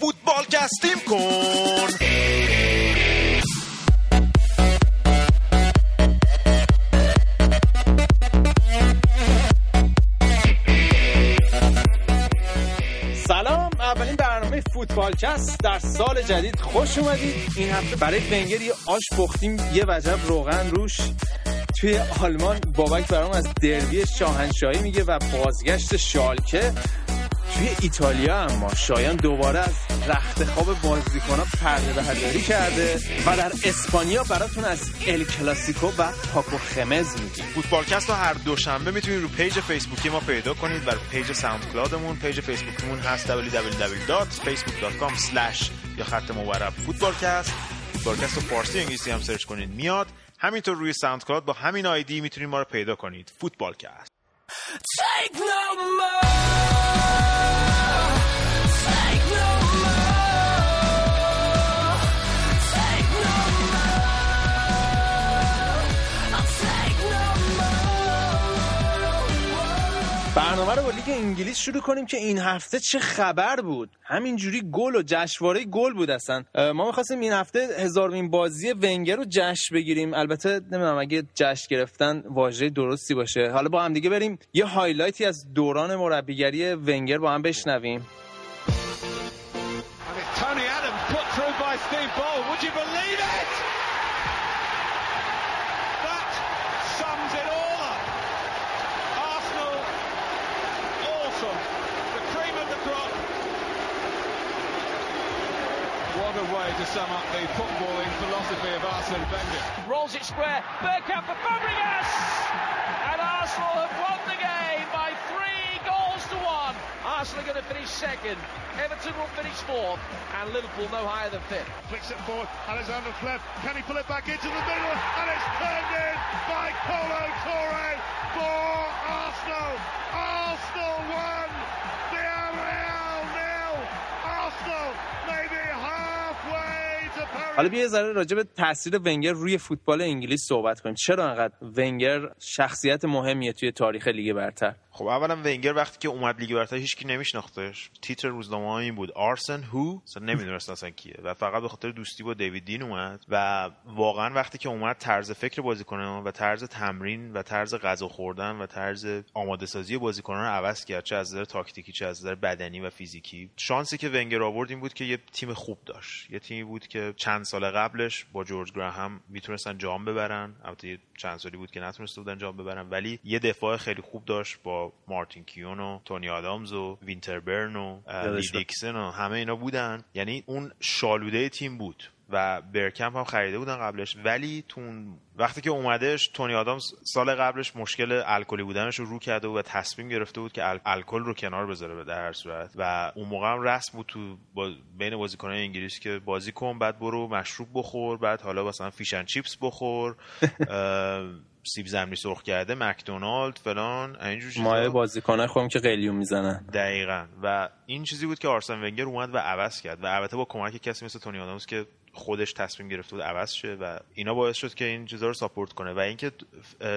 فوتبال کستیم کن سلام اولین برنامه فوتبالکست در سال جدید خوش اومدید. این هفته برای ونگر یه آش پختیم یه وجب روغن روش. توی آلمان بابک برام از دربی شاهنشاهی میگه و بازگشت شالکه. توی ایتالیا اما شایان دوباره از رخت خواب بازیکنها پرده برداری کرده و در اسپانیا براتون از ال کلاسیکو و پاکو خمز میگه فوتبالکست رو هر دوشنبه می‌تونید رو پیج فیسبوکی ما پیدا کنید و رو پیج SoundCloud مون پیج فیسبوکمون هست www.facebook.com یا خط مورب فوتبالکست. فوتبالکست رو فارسی انگلیسی هم سرچ کنید. میاد. همینطور روی SoundCloud با همین آیدی می‌تونید ما رو پیدا کنید. فوتبالکست. Take no more. برنامه رو با لیگ انگلیس شروع کنیم که این هفته چه خبر بود؟ همینجوری گل و جشنواره گل بود اصلا. ما می‌خواستیم این هفته هزارمین بازی ونگر رو جشن بگیریم. البته نمی‌دونم اگه جشن گرفتن واژه درستی باشه. حالا با هم دیگه بریم یه highlight ی از دوران مربیگری ونگر با هم بشنویم. Way to sum up the footballing philosophy of Arsene Wenger. rolls it square. Bergkamp for Fabregas, and Arsenal have won the game by three goals to one. Arsenal are going to finish second. Everton will finish fourth, and Liverpool no higher than fifth. Flicks it forward. Alexander Clef. Can he pull it back into the middle? And it's turned in by Colo Torre for Arsenal. Arsenal won. Villarreal nil. Arsenal maybe halfway to Paris. حالا بیا یه ذره راجع به تاثیر ونگر روی فوتبال انگلیس صحبت کنیم. چرا انقدر ونگر شخصیت مهمیه توی تاریخ لیگ برتر؟ خب اولا ونگر وقتی که اومد لیگ برتر هیچکی نمیشناختش. تیتر روزنامه این بود. آرسن هو؟ اصلا نمی‌دونست اصلا کیه. و فقط به خاطر دوستی با دیوید دین اومد. و واقعا وقتی که اومد طرز فکر بازیکنان و طرز تمرین و طرز غذا خوردن و طرز آماده سازی بازیکنان رو عوض کرد چه از نظر تاکتیکی چه از نظر بدنی و فیزیکی. شانسی که ونگر آورد این بود که یه تیم خوب داشت. یه تیمی بود که چند سال قبلش با جورج گراهام می‌تونستن جام ببرن. البته چند سالی بود که نتونسته بودن جام ببرن. ولی یه دفاع خیلی خوب داشت با مارتین کیون و تونی آدامز و وینتربرن و دیکسن و همه اینا بودن. یعنی اون شالوده تیم بود. و برکمپ هم خریده بودن قبلش. ولی تو اون- وقتی که اومدش تونی آدامز سال قبلش مشکل الکلی بودنش رو رو کرده بود و تصمیم گرفته بود که ال- الکل رو کنار بذاره در هر صورت. و اون موقع هم رسم بود تو با بین بازیکنان انگلیس که بازی کن بعد برو مشروب بخور بعد حالا مثلا fish and chips بخور اه، سیب زمینی سرخ کرده مکدونالد فلان اینجور چیزا. مایه بازیکنای خودمون که قلیون می‌زنن. دقیقا. و این چیزی بود که آرسن ونگر اومد و عوض کرد. و البته با کمک کسی مثل تونی آدامز که خودش تصمیم گرفته بود عوض شه و اینا باعث شد که این چیزا رو support کنه و اینکه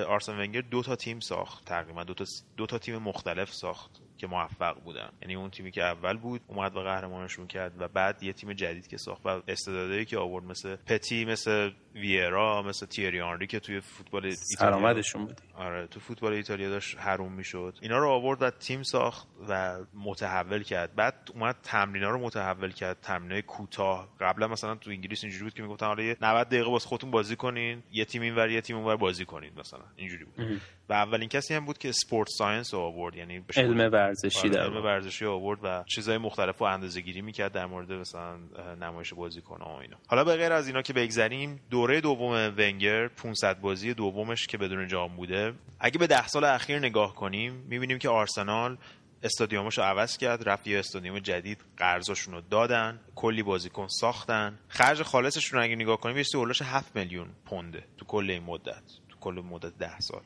آرسن ونگر دو تا تیم ساخت تقریبا دو تا دو تا تیم مختلف ساخت. که موفق بودن یعنی اون تیمی که اول بود اومد و قهرمانشون کرد و بعد یه تیم جدید که ساخت و استعدادایی که آورد مثل پتی مثل ویرا مثل تیری آنری که توی فوتبال ایتالیا بودی. آره تو فوتبال ایتالیا داشت حروم می‌شد. اینا رو آورد و تیم ساخت و متحول کرد. بعد اومد تمرینا رو متحول کرد. تمرینای کوتاه. قبلا مثلا تو انگلیس اینجوری بود که می‌گفتن حالا یه 90 دقیقه واسه خودتون بازی کنین یه تیم اینور یه تیم اونور بازی کنین مثلا. اینجوری بود. و اولین کسی هم بود که sport science رو آورد. یعنی علم ورزشی آره، در. ورزشی آورد و چیزهای مختلف رو اندازه گیری می‌کرد در مورد مثلا نمایش بازیکن و اینا. حالا به غیر از اینا که بگذریم دوره دوم ونگر 500 بازی دومش که بدون جام بوده. اگه به ده سال اخیر نگاه کنیم می‌بینیم که آرسنال استادیومش رو عوض کرد رفت یه استادیوم جدید قرضاشون رو دادن کلی بازیکن ساختن. خرج خالصشون رو اگه نگاه کنیم یه هولوش 7 میلیون پونده تو کل این مدت تو کل مدت ده سال.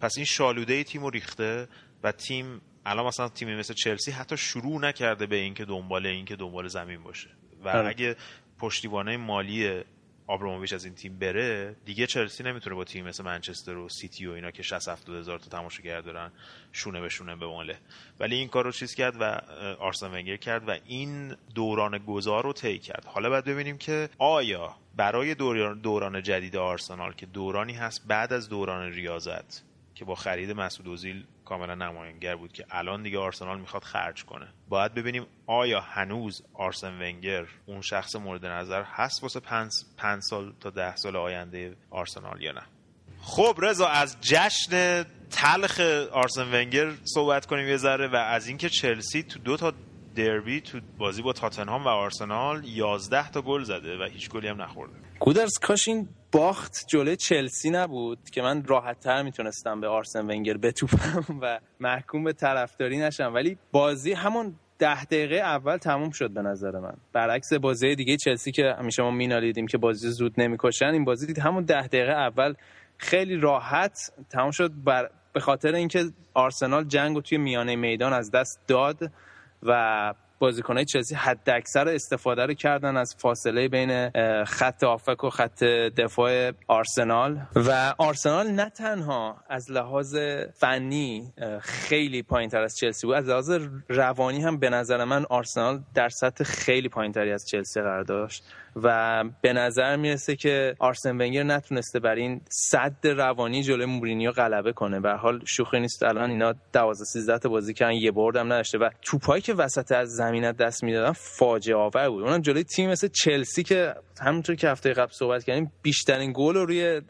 پس این شالوده تیم رو ریخته و تیم الان مثلا تیمی مثل چلسی حتی شروع نکرده به اینکه دنبال اینکه دنبال زمین باشه. و آره. اگه پشتیبانه مالی آبراموویچ از این تیم بره دیگه چلسی نمی‌تونه با تیم مثل منچستر و سیتی و اینا که 60 70 هزار تا تماشاگر دارن شونه به شونه بماله ولی این کار رو چیز کرد و آرسن ونگر کرد و این دوران گذار رو طی کرد. حالا باید ببینیم که آیا برای دوران جدید آرسنال که دورانی هست بعد از دوران ریاضت که با خرید مسعود اوزیل کاملا نمایانگر بود که الان دیگه آرسنال می‌خواد خرج کنه. باید ببینیم آیا هنوز آرسن ونگر اون شخص مورد نظر هست واسه پنج, پنج سال تا ده سال آینده آرسنال یا نه؟ خب رضا از جشن تلخ آرسن ونگر صحبت کنیم یه ذره و از اینکه چلسی تو دو تا دربی تو بازی با تاتنهام و آرسنال 11 تا گل زده و هیچ گلی هم نخورده. گودرز کاش این باخت جلوی چلسی نبود که من راحت تر می‌تونستم به آرسن ونگر بتوپم و محکوم به طرفداری نشم. ولی بازی همون ده دقیقه اول تموم شد به نظر من. برعکس بازی دیگه چلسی که همیشه ما مینالیدیم که بازی زود نمی‌کشن این بازی دید همون ده دقیقه اول خیلی راحت تموم شد بر به خاطر اینکه آرسنال جنگ رو توی میانه میدان از دست داد و بازیکنهای چلسی حد اکثر استفاده رو کردن از فاصله بین خط آفک و خط دفاع آرسنال. و آرسنال نه تنها از لحاظ فنی خیلی پایین تر از چلسی بود از لحاظ روانی هم به نظر من آرسنال در سطح خیلی پایین تری از چلسی قرار داشت. و به نظر می‌رسه که آرسن ونگر نتونسته بر این صد روانی جلوی مورینیو غلبه کنه. به حال شوخی نیست الان اینا 12 13 تا بازی کردن یه بردم نداشته. و توپایی که وسط از دست می‌دادن فاجعه آور بود. اونم جلوی تیم مثل چلسی که همونطور که هفته قبل صحبت کردیم بیشترین گل رو روی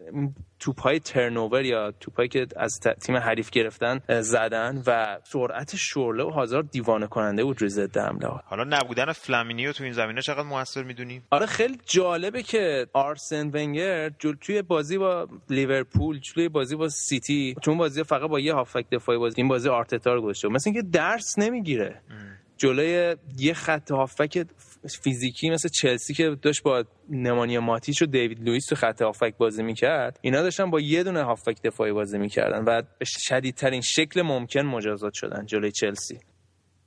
توپای ترنوور یا توپایی که از تیم حریف گرفتن زدن و سرعت شورله و هازار دیوانه کننده بود روی ضد حمله حالا نبودن فلامینیو تو این زمینه چقدر موثر می‌دونیم آره خیلی جالبه که آرسن ونگر جل توی بازی با لیورپول توی بازی با سیتی چون بازی فقط با یه هافک دفاعی بازی این بازی آرتتا رو گذاشته مثل اینکه درس نمی‌گیره. جلوی یه خط هافک فیزیکی مثل چلسی که داشت با نمانیا ماتیچ و دیوید لوئیس تو خط هافک بازی می‌کرد اینا داشتن با یه دونه هافک دفاعی بازی می‌کردن و به شدیدترین شکل ممکن مجازات شدن جلوی چلسی.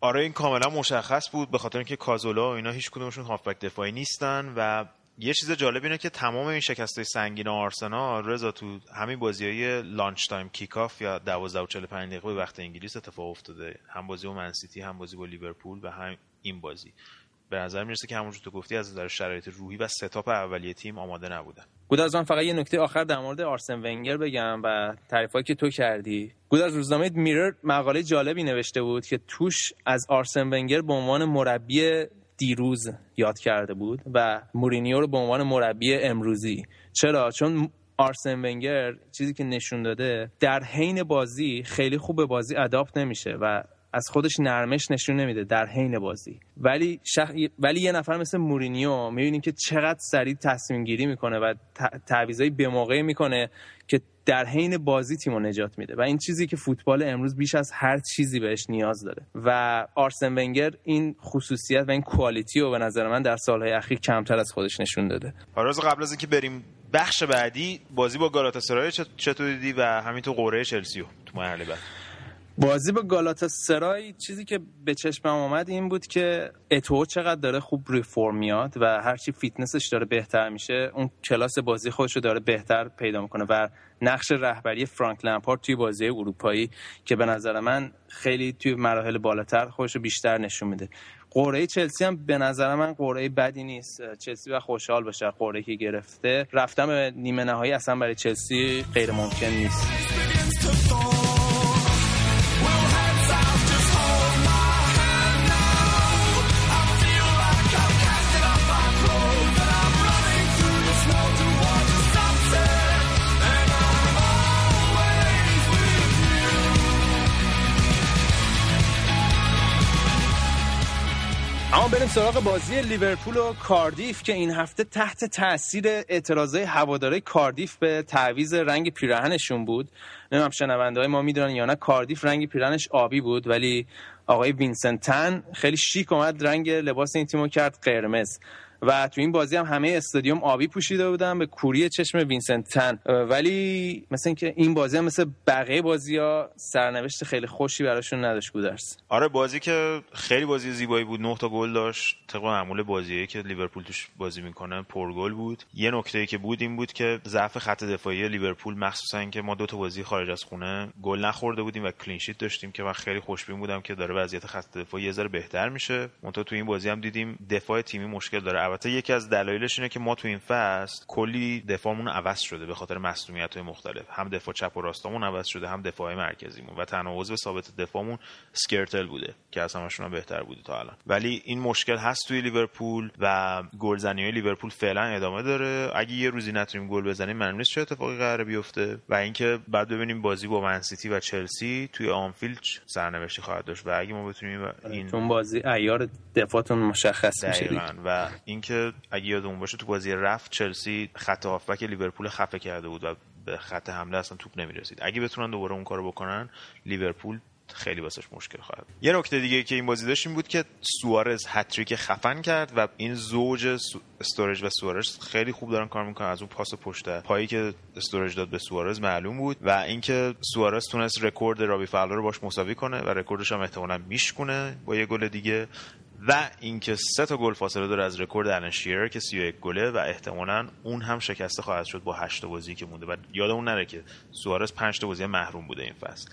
آره این کاملا مشخص بود به خاطر اینکه کازولا و اینا هیچ کدومشون هافبک دفاعی نیستن و یه چیز جالب اینه که تمام این شکست های سنگین آرسنال رضا تو همین بازی های lunch time kick off یا 12 و 45 دقیقه به وقت انگلیس اتفاق افتاده. هم بازی با منسیتی هم بازی با لیورپول و هم این بازی. به نظر می‌رسه که همونجور تو گفتی از نظر شرایط روحی و setup اولیه تیم آماده نبودن گودرز من فقط یه نکته آخر در مورد آرسن ونگر بگم و تعریفایی که تو کردی. گودرز روزنامه میرر مقاله جالبی نوشته بود که توش از آرسن ونگر به عنوان مربی دیروز یاد کرده بود و مورینیو رو به عنوان مربی امروزی. چرا؟ چون آرسن ونگر چیزی که نشون داده در حین بازی خیلی خوب به بازی اداپت نمیشه و از خودش نرمش نشون نمیده در حین بازی. ولی شخ... ولی یه نفر مثل مورینیو می‌بینیم که چقدر سریع تصمیم گیری می‌کنه و تعویضای به موقع می‌کنه که در حین بازی تیمو نجات میده. و این چیزی که فوتبال امروز بیش از هر چیزی بهش نیاز داره. و آرسن ونگر این خصوصیت و این کوالیتی رو به نظر من در سالهای اخیر کمتر از خودش نشون داده. آراز قبل از اینکه بریم بخش بعدی بازی با گالاتاسرای چطور دیدی؟ و همینطور قرعه چلسیو تو مرحله بعد. بازی با گالاتا سرای چیزی که به چشمم آمد این بود که اتو چقدر داره خوب رو فرم میاد و هرچی فیتنسش داره بهتر میشه اون کلاس بازی خودش رو داره بهتر پیدا می‌کنه و نقش رهبری فرانک لمپارد توی بازی اروپایی که به نظر من خیلی توی مراحل بالاتر خودش رو بیشتر نشون میده. قرعه چلسی هم به نظر من قرعه بدی نیست. چلسی و خوشحال باشه قرعه که گرفته. رفتم به نیمه نهایی اصلا برای چلسی غیر ممکن نیست. بریم سراغ بازی لیورپول و کاردیف که این هفته تحت تاثیر اعتراضای هوادارای کاردیف به تعویض رنگ پیراهنشون بود. نمی‌دونم شنونده های ما می‌دونن یا نه کاردیف رنگ پیراهنش آبی بود ولی آقای وینسنت تن خیلی شیک اومد رنگ لباس این تیمو کرد قرمز. و تو این بازی هم همه استادیوم آبی پوشیده بودن به کوری چشم وینسنت تن. ولی مثل اینکه این بازی هم مثل بقیه بازی ها سرنوشت خیلی خوشی براشون نداشت گودرز. آره بازی که خیلی بازی زیبایی بود. نه تا گل داشت. طبق معمول بازیه که لیورپول توش بازی می‌کنه پرگل بود. یه نکته که بود این بود که ضعف خط دفاعی لیورپول مخصوصا اینکه ما دو تا بازی خارج از خونه گل نخورده بودیم و کلین شیت داشتیم که من خیلی خوشبین بودم که داره وضعیت خط دفاعی یه ذره بهتر میشه. منتها تو این بازی هم دیدیم دفاع تیمی مشکل داره. البته یکی از دلایلش اینه که ما تو این فصل کلی دفاعمون عوض شده به خاطر های مختلف. هم دفاع چپ و راستامون عوض شده هم دفاع مرکزیمون و تنها عضو ثابت دفاعمون اسکرتل بوده که از همشون هم بهتر بوده تا الان. ولی این مشکل هست توی لیورپول و گلزنی های لیورپول فعلا ادامه داره. اگه یه روزی نتونیم گل بزنیم معلوم نیست چه اتفاقی قراره بیفته. و اینکه بعد ببینیم بازی با منسیتی و چلسی توی آنفیلد سرنوشتی خواهد داشت. و اگه ما بتونیم این چون بازی عیار دفاعتون مشخص میشه و اینکه اگه یادمون باشه تو بازی رفت چلسی خط هافبک لیورپول خفه کرده بود و به خط حمله اصلا توپ نمی‌رسید. اگه بتونن دوباره اون کارو بکنن لیورپول خیلی واسش مشکل خواهد یه نکته دیگه که این بازی داشت این بود که سوارز هتریک خفن کرد و این زوج استورج و سوارز خیلی خوب دارن کار می‌کنن. از اون پاس پشت پایی که استورج داد به سوارز معلوم بود و اینکه سوارز تونست رکورد رابی فاولر رو باش مساوی کنه و رکوردش هم احتمالاً میشکونه با یه گل دیگه. و اینکه سه تا گل فاصله داره از رکورد الان شیرر که 31 گله و احتمالاً اون هم شکسته خواهد شد با 8 تا بازی که مونده. و یادمون نره که سوارز 5 تا بازی محروم بوده این فصل.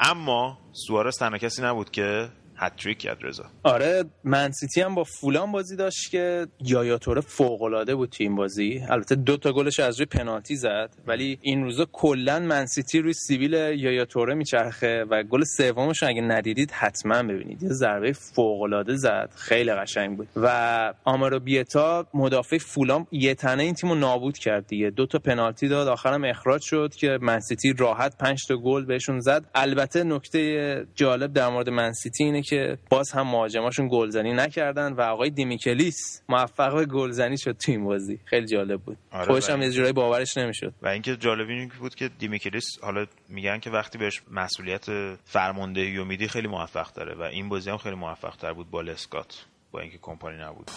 اما سوارز تنها کسی نبود که هتریک کرد رضا. آره منسیتی هم با فولام بازی داشت که یایا توره فوق العاده بود این بازی. البته دو تا گلش از روی پنالتی زد ولی این روزا کلا منسیتی روی سیبیل یایا توره میچرخه و گل سومش اگه ندیدید حتما ببینید. یه ضربه فوق العاده زد. خیلی قشنگ بود. و آموربیتا مدافع فولام یه تنه این تیمو نابود کرد دیگه. دو تا پنالتی داد آخرم اخراج شد که منسیتی راحت 5 تا گل بهشون زد. البته نکته جالب در مورد منسیتی اینه باز هم مهاجماشون گلزنی نکردن و آقای دیمیکلیس موفق به گلزنی شد تو این بازی. خیلی جالب بود. آره، خودش هم یه جورایی باورش نمی‌شد. و اینکه جالب این بود که دیمیکلیس حالا میگن که وقتی بهش مسئولیت فرماندهی و میدی خیلی موفق داره و این بازی هم خیلی موفق تر بود با لسکات با اینکه کمپانی نبود.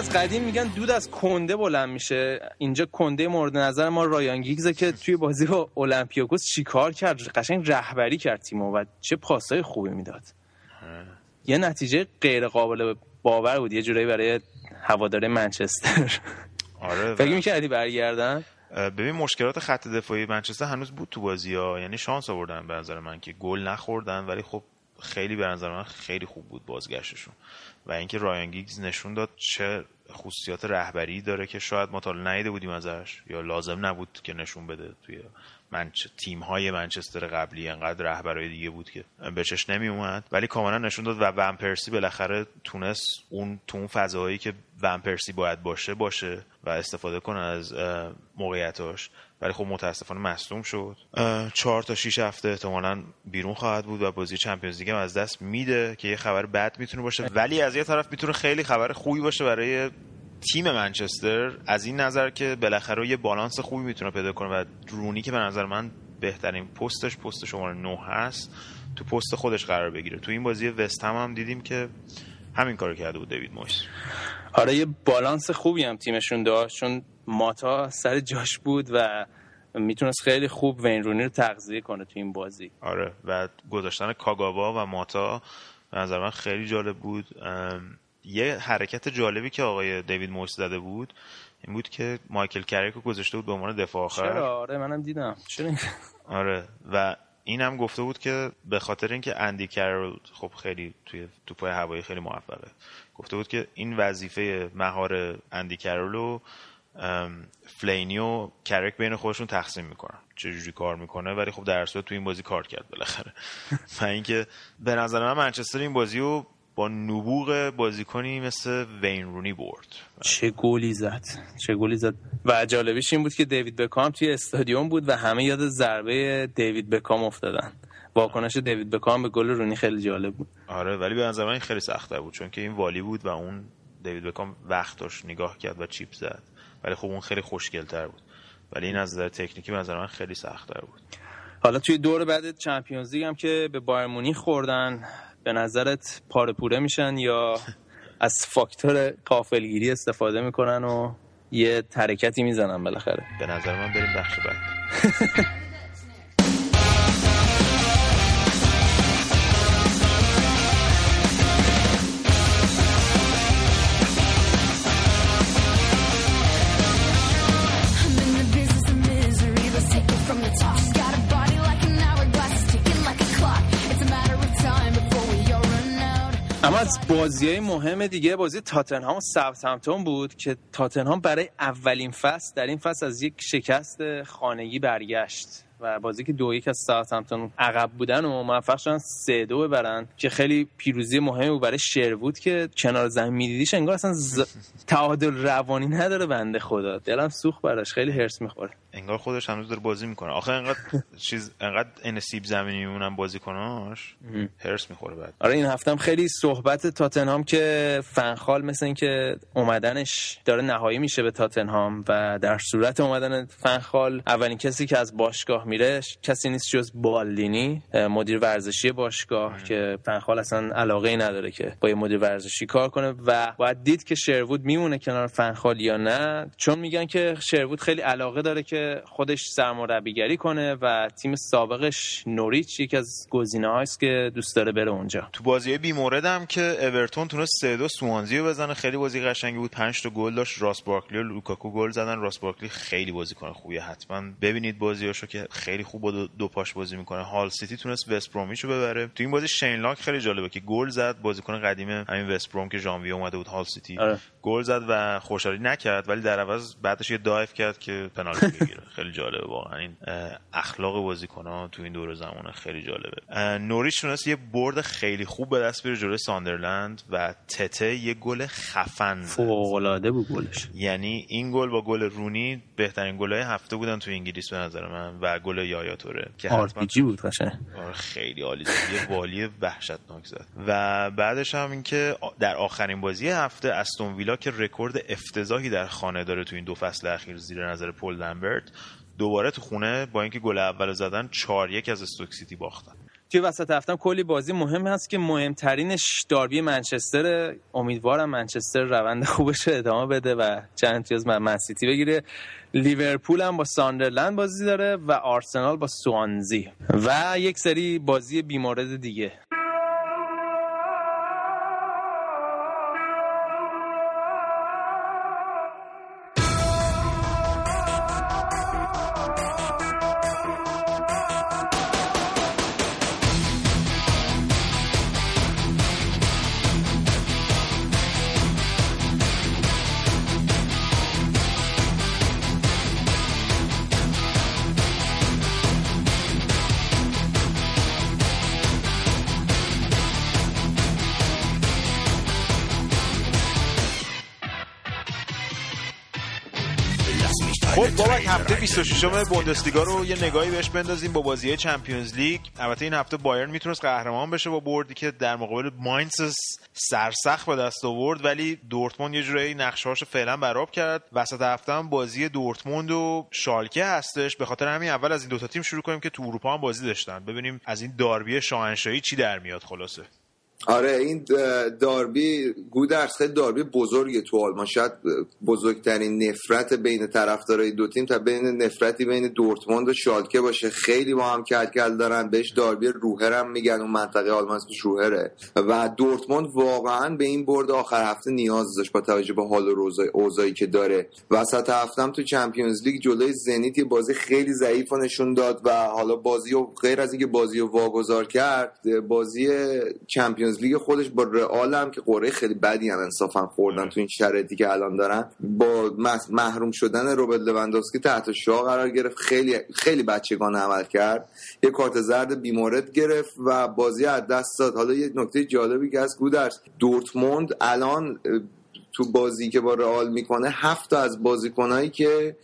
از قدیم میگن دود از کنده بلند میشه. اینجا کنده مورد نظر ما رایان گیگزه که توی بازی با اولمپیاکوس چیکار کرد؟ قشنگ رهبری کرد تیمو و چه پاسای خوبی می‌داد. یه نتیجه غیر قابل باور بود یه جورایی برای هواداره منچستر. آره فکر می‌کردی برگردن؟ ببین مشکلات خط دفاعی منچستر هنوز بود تو بازی ها. یعنی شانس آوردن به نظر من که گل نخوردن ولی خب خیلی به نظر من خیلی خوب بود بازگشتشون. و اینکه رایان گیگز نشون داد چه خصوصیات رهبری داره که شاید ما تا بودیم ازش یا لازم نبود که نشون بده توی منچ... تیم های منچستر قبلی انقدر رهبرای دیگه بود که به چش نمی اومد ولی کاملا نشون داد و ون پرسی بالاخره تونست اون تو اون فضاهایی که ون پرسی باید باشه باشه و استفاده کنه از موقعیتاش. ولی خب متاسفانه مصدوم شد. چهار تا شیش هفته احتمالا بیرون خواهد بود و بازی چمپیونز لیگ از دست میده که یه خبر بد می‌تونه باشه. ولی از یه طرف می‌تونه خیلی خبر خوبی باشه برای تیم منچستر از این نظر که بالاخره یه بالانس خوبی می‌تونه پیدا کنه و رونی که به نظر من بهترین پستش پست شماره 9 هست تو پست خودش قرار بگیره. تو این بازی وست هم, هم دیدیم که همین کارو کرده بود دیوید مویس. آره یه بالانس خوبی هم تیمشون داشت چون ماتا سر جاش بود و می‌تونست خیلی خوب وین رونی رو تغذیه کنه تو این بازی. آره و گذاشتن کاگاوا و ماتا به نظر من خیلی جالب بود. یه حرکت جالبی که آقای دیوید مویس زده بود این بود که مایکل کریک رو گذاشته بود به عنوان دفاع آخر. چرا؟ آره منم دیدم. چرا آره و این هم گفته بود که به خاطر اینکه اندی کرول خب خیلی توی توپای هوایی خیلی موفقه گفته بود که این وظیفه مهار اندی کرول رو ام، فلینی و کرک بین خودشون تقسیم می‌کنن چجوری کار می‌کنه ولی خب در صورت تو این بازی کار کرد بالاخره. و اینکه به نظر من منچستر این بازی رو با نبوغ بازیکنی مثل وین رونی برد. چه گلی زد. چه گلی زد. و جالبیش این بود که دیوید بکام توی استادیوم بود و همه یاد ضربه دیوید بکام افتادن. واکنش دیوید بکام به گل رونی خیلی جالب بود. آره ولی به نظر من خیلی سخت‌تر بود چون که این والی بود و اون دیوید بکام وقت داشت نگاه کرد و چیپ زد. ولی خب اون خیلی خوشگلتر بود. ولی این از نظر تکنیکی به نظر من خیلی سخت‌تر بود. حالا توی دور بعد چمپیونز لیگ هم که به بایر مونیخ خوردن به نظرت پاره پوره میشن یا از فاکتور قافلگیری استفاده می‌کنن و یه ترکتی می‌زنن بالاخره؟ به نظر من بریم بخش بعد. اما از بازی های مهم دیگه بازی تاتنهام و ساوثهمپتون بود که تاتنهام برای اولین فصل در این فصل از یک شکست خانگی برگشت و بازی که دو یک از ساوثهمپتون عقب بودن و موفق شدن سه دو ببرن که خیلی پیروزی مهمی بود برای شروود که کنار زمین میدیدیش انگار اصلا ز... تعادل روانی نداره بنده خدا. دلم سوخت براش. خیلی هرس می‌خوره انگار خودش هنوز داره بازی می‌کنه. آخه انقدر چیز انقدر ان سیب زمینی میمونن بازیکناش هرس می‌خوره بعد. آره این هفتم خیلی صحبت تاتنهام که فنخال مثل اینکه اومدنش داره نهایی میشه به تاتنهام و در صورت اومدن فنخال اولین کسی که از باشگاه میره کسی نیست جز بالدینی مدیر ورزشی باشگاه که فنخال اصلا علاقه ای نداره که با یه مدیر ورزشی کار کنه و باید دید که شروود میمونه کنار فنخال یا نه. چون میگن که شروود خیلی علاقه داره که خودش سرمربیگری کنه و تیم سابقش نوریچ یکی از گزینه هاست که دوست داره بره اونجا. تو بازی بعدی هم که اورتون تونست 3 2 سوانزی رو بزنه خیلی بازی قشنگی بود. 5 تا گل داشت. راس بارکلی و لوکاکو گل زدن. راس بارکلی خیلی بازیکن خوبیه حتما ببینید بازیاشو که خیلی خوب با دو, دو پاش بازی می‌کنه. هال سیتی تونست وست برومیچو ببره. تو این بازی شین لانگ خیلی جالبه که گل زد. بازیکن قدیم همین وست بروم که ژانویه اومده بود هال سیتی. آره. گل زد و خوشحالی نکرد ولی در عوض بعدش یه dive کرد که پنالتی بگیره. خیلی جالبه واقعا. این اخلاق بازیکن‌ها تو این دور زمانه خیلی جالبه. نوریچ تونست یه برد خیلی خوب به دست بیاره جلوی ساندرلند و تته یه گل خفن. فوق العاده بود گلش. یعنی این گل با گل رونی بهترین گل‌های هفته بودن تو انگلیس به نظر من و گل یایا توره که جی بود قشنگ. آره خیلی عالی یه والی وحشتناک زد. و بعدش هم اینکه در آخرین بازی هفته استون ویلا که رکورد افتضاحی در خانه داره تو این دو فصل اخیر زیر نظر پل لمبرت دوباره تو خونه با اینکه گل اول زدن 4 یک از استوک سیتی باختن. توی وسط هفته هم کلی بازی مهم هست که مهمترینش داربی منچستر. امیدوارم منچستر روند خوبش رو ادامه بده و چند امتیاز منسیتی بگیره. لیورپول هم با ساندرلند بازی داره و آرسنال با سوانزی. و یک سری بازی بیمورد دیگه. هفته 26 م بوندسلیگا رو یه نگاهی بهش بندازیم با بازی چمپیونز لیگ. البته این هفته بایرن می‌تونست قهرمان بشه با بردی که در مقابل ماینز سرسخت به دست آورد ولی دورتموند یه جورایی نقشه‌هاش فعلا براب کرد. وسط هفته هم بازی دورتموند و شالکه هستش. به خاطر همین اول از این دوتا تیم شروع کنیم که تو اروپا هم بازی داشتن. ببینیم از این داربی شاهنشاهی چی در میاد خلاصه. آره این داربی گودرس داربی بزرگه تو آلمان. شاید بزرگترین نفرت بین طرفدارای دو تیم تا بین نفرتی بین دورتموند و شالکه باشه. خیلی با هم کل کل دارن بهش داربی روهرم میگن اون منطقه آلمان اسمش روهره و دورتموند واقعا به این برد آخر هفته نیاز داشت با توجه به حال و اوضاعی که داره. وسط هفتم تو چمپیونز لیگ جلوی زنیت یه بازی خیلی ضعیف نشون داد و حالا بازی و غیر از اینکه بازی رو واگذار کرد بازی چمپیونز چمپیونز لیگ خودش با رئال هم که قرعه خیلی بدی هم انصافا خوردن تو این شرایطی که الان دارن با محروم شدن روبرت لوندوفسکی تحت شاه قرار گرفت. خیلی خیلی بچگانه عمل کرد. یه کارت زرد بیمورد گرفت و بازی از دست داد. حالا یه نکته جالبی که از گودرس دورتموند الان تو بازی که با رئال می‌کنه هفت از بازیکنایی که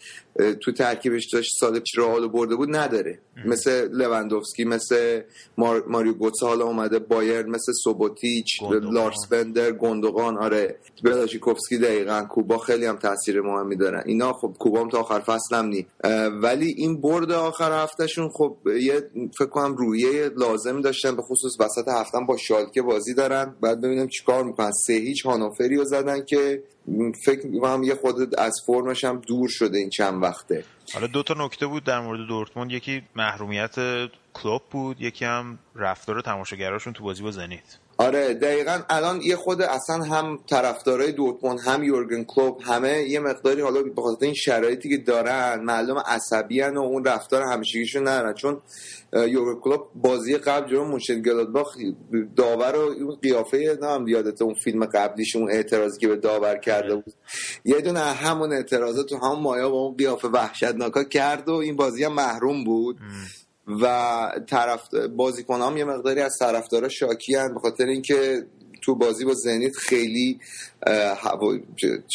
تو ترکیبش داشت سال پیش رئال برده بود نداره. مثل لوندوفسکی مثل مار... ماریو گوتسه حالا اومده بایر مثل سوبوتیچ. لارس بندر گوندوگان آره. بلاشیکوفسکی دقیقا کوبا خیلی هم تاثیر مهمی دارن. اینا خب کوبا هم تا آخر فصل هم نی ولی این برد آخر هفتهشون خب یه فکر کنم رویه لازم داشتن به خصوص وسط هفته با شالکه بازی دارن. بعد ببینیم چیکار می‌کنن. سه هیچ هانوفری رو زدن که فکر می‌کنم یه خود از فرمش هم دور شده این چند وقته. حالا دو تا نکته بود در مورد دورتموند. یکی محرومیت کلوب بود یکی هم رفتار تماشاگراشون تو بازی با زنیت. آره دقیقا الان یه خود اصلا هم طرفدارای دورتموند هم یورگن کلوب همه یه مقداری حالا به خاطر این شرایطی که دارن معلوم عصبی و اون رفتار همیشگیشون ندارن. چون یورگن کلوب بازی قبل جلو مونشن گلادباخ داور و اون قیافه نام یادت اون فیلم قبلیش اون اعتراضی که به داور کرده بود. یه دونه همون اعتراضات تو همون مایا با اون قیافه وحشتناکا کرد و این بازی هم محروم بود. و طرف بازیکن هم یه مقداری از طرفدارا شاکی هن به خاطر اینکه تو بازی با زنیت خیلی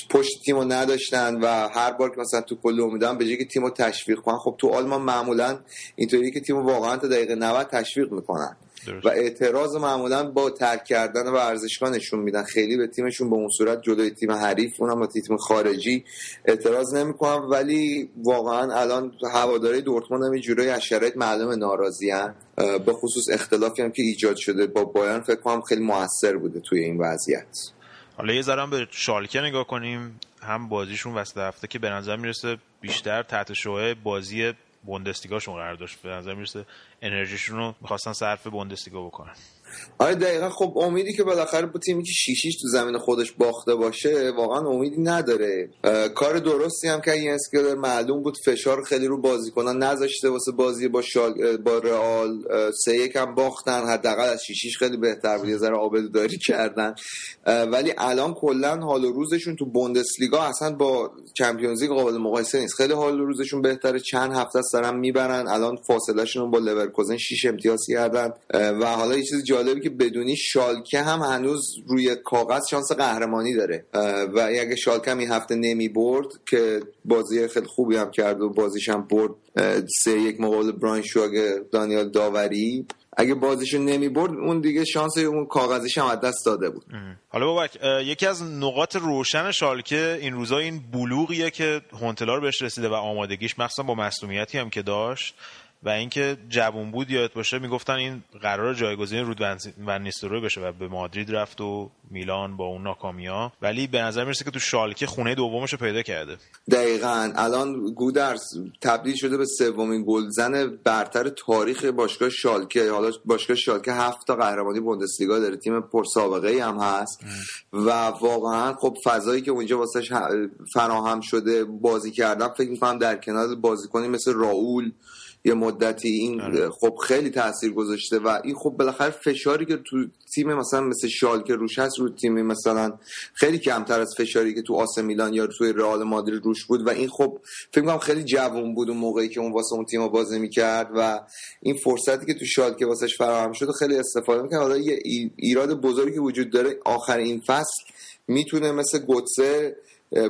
پشت تیم رو نداشتن و هر بار که مثلا تو کل امیدن به جای که تیم رو تشویق کنن خب تو آلمان معمولا اینطوری که تیم واقعا تا دقیقه 90 تشویق می‌کنن. درست. و اعتراض معمولا با ترک کردن ورزشگاه نشون میدن. خیلی به تیمشون به اون صورت جلوی تیم حریف اونم با تیم خارجی اعتراض نمی‌کنن. ولی واقعا الان هواداری دورتموند هم یه جورایی از شرایط معلوم ناراضی به خصوص اختلافی هم که ایجاد شده با بایرن فکر کنم خیلی موثر بوده توی این وضعیت. حالا یه ذره به شالکه نگاه کنیم. هم بازیشون وسط هفته که به نظر می‌رسه بیشتر تحت شعاع بازی بوندسلیگاشون قرار داشت. به نظر می‌رسه انرژیشون رو می‌خواستن صرف بوندسلیگا بکنن. آره دقیقا خب امیدی که بالاخره با تیمی که شیشیش تو زمین خودش باخته باشه واقعا امیدی نداره. کار درستی هم که این اسکلر معلوم بود فشار خیلی رو بازیکنان نذاشته واسه بازی با شال... با رئال سه یک هم باختن حداقل از شیشیش خیلی بهتر بود یه ذره آبداری کردن. ولی الان کلا حال و روزشون تو بوندسلیگا اصلا با چمپیونز لیگ قابل مقایسه نیست. خیلی حال و روزشون بهتره چند هفته است می‌برن الان فاصله شون با لورکوزن 6 امتیاز کردن. و حالا یه چیز جالبی که بدونی شالکه هم هنوز روی کاغذ شانس قهرمانی داره. و اگه شالکه هم این هفته نمی برد که بازی خیلی خوبی هم کرد و بازیش هم برد سه یک مقابل براینشو اگه دانیال داوری. اگه بازیشو نمی برد اون دیگه شانس اون کاغذیش هم از دست داده بود. حالا بابک یکی از نقاط روشن شالکه این روزا این بلوغیه که هونتلا رو بهش رسیده و آمادگیش مخصوصا با مصونیتی هم که داشت. و اینکه جوون بود یادت باشه می‌گفتن این قرار جایگزین رود ون- نیستلروی بشه و به مادرید رفت و میلان با اون ناکامیا ولی به نظر می‌رسه که تو شالکه خونه دومش رو پیدا کرده. دقیقا. الان گودرز تبدیل شده به سومین گلزن برتر تاریخ باشگاه شالکه. حالا باشگاه شالکه هفت تا قهرمانی بوندسلیگا داره. تیم پرسابقه ای هم هست. و واقعا خب فضایی که اونجا واسش فراهم شده بازی کردن فکر می‌کنم در کنار بازیکنی مثل راول یه مدتی این آره. خب خیلی تاثیر گذاشته و این خب بالاخره فشاری که تو تیم مثلا مثل شالکه روش هست رو تیم مثلا خیلی کمتر از فشاری که تو آس میلان یا توی رئال مادرید روش بود و این خب فکر کنم خیلی جوون بود اون موقعی که اون واسه اون تیم بازی می‌کرد و این فرصتی که تو شالکه واسش فراهم شد و خیلی استفاده می‌کرد. حالا یه ای- ایراد بزرگی وجود داره. آخر این فصل می‌تونه مثل گوتسه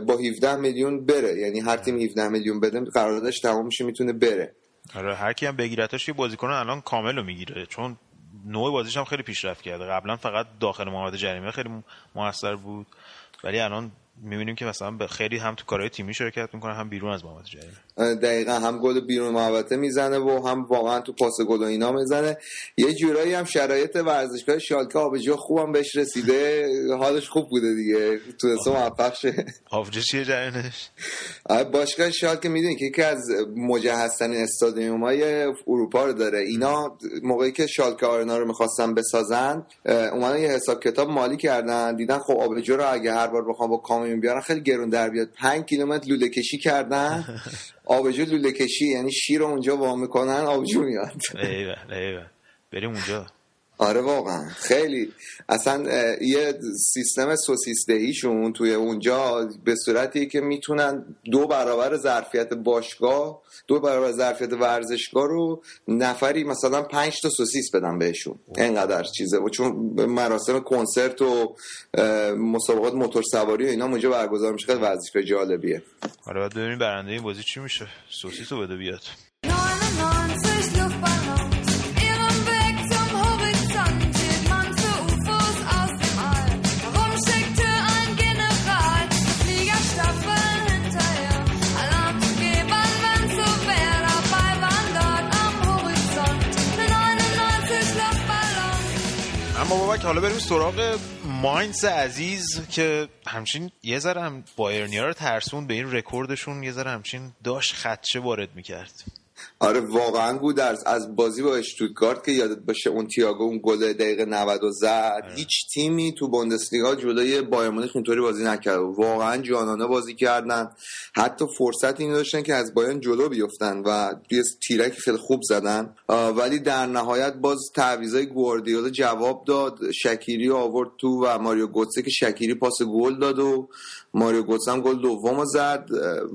با 17 میلیون بره. یعنی هر تیم 17 میلیون بده قراردادش تمام میشه می‌تونه بره. آره هر کی هم بگیرتش یه بازیکن الان کامل رو می‌گیره. چون نوع بازیش هم خیلی پیشرفت کرده. قبلا فقط داخل محوطه جریمه خیلی موثر بود. ولی الان می‌بینیم که مثلا خیلی هم تو کارهای تیمی شرکت می‌کنه هم بیرون از محوطه جریمه دقیقا هم گل بیرون محوطه می‌زنه و هم واقعا تو پاس گل و اینا می‌زنه. یه جورایی هم شرایط ورزشگاه شالکه آبجو خوبم بهش رسیده. حالش خوب بوده دیگه. تونسته موفق شه. آفجه چیه جریانش آره، باشگاه شالکه می‌دونی که یکی از مجهزترین استادیوم های اروپا رو داره. اینا موقعی که شالکه آرنا رو می‌خواستن بسازن اومدن یه حساب کتاب مالی کردن. دیدن خب آبجو رو اگه هر بار بخوام با کامیون بیارن خیلی گرون در بیاد. 5 کیلومتر لوله کشی کردن. آبجو لوله کشی یعنی شیر رو اونجا وا می‌کنن آبجو میاد. ایوه ایوه. بریم اونجا. آره واقعا. خیلی. اصلا یه سیستم سوسیس دهیشون توی اونجا به صورتی که می‌تونن دو برابر ظرفیت باشگاه دو برابر ظرفیت ورزشگاه رو نفری مثلا پنج تا سوسیس بدن بهشون. اینقدر چیزه. و چون مراسم کنسرت و مسابقات موتور سواری و اینا اونجا برگزار میشه. خیلی ورزشگاه جالبیه. آره باید ببینیم برنده این بازی چی میشه. سوسیسو بده بیاد. بابک حالا بریم سراغ ماینز عزیز که همچین یه ذره هم بایرنیا رو ترسوند به این رکوردشون یه ذره همچین داشت خدشه وارد می‌کرد. آره واقعا گودرز از بازی با اشتوتگارت که یادت باشه اون تییاگو اون گل دقیقه 90 و زد. هیچ تیمی تو بوندسلیگا جلوی بایرن مونیخ اینطوری بازی نکرد. واقعا جانانه بازی کردن. حتی فرصت این داشتن که از بایرن جلو بیفتن و یه تیرک خیلی خوب زدن. ولی در نهایت باز تعویضای گواردیولا جواب داد. شکیری آورد تو و ماریو گوتسه که شکیری پاس گل داد و ماریو گوتسه هم گل دوم زد.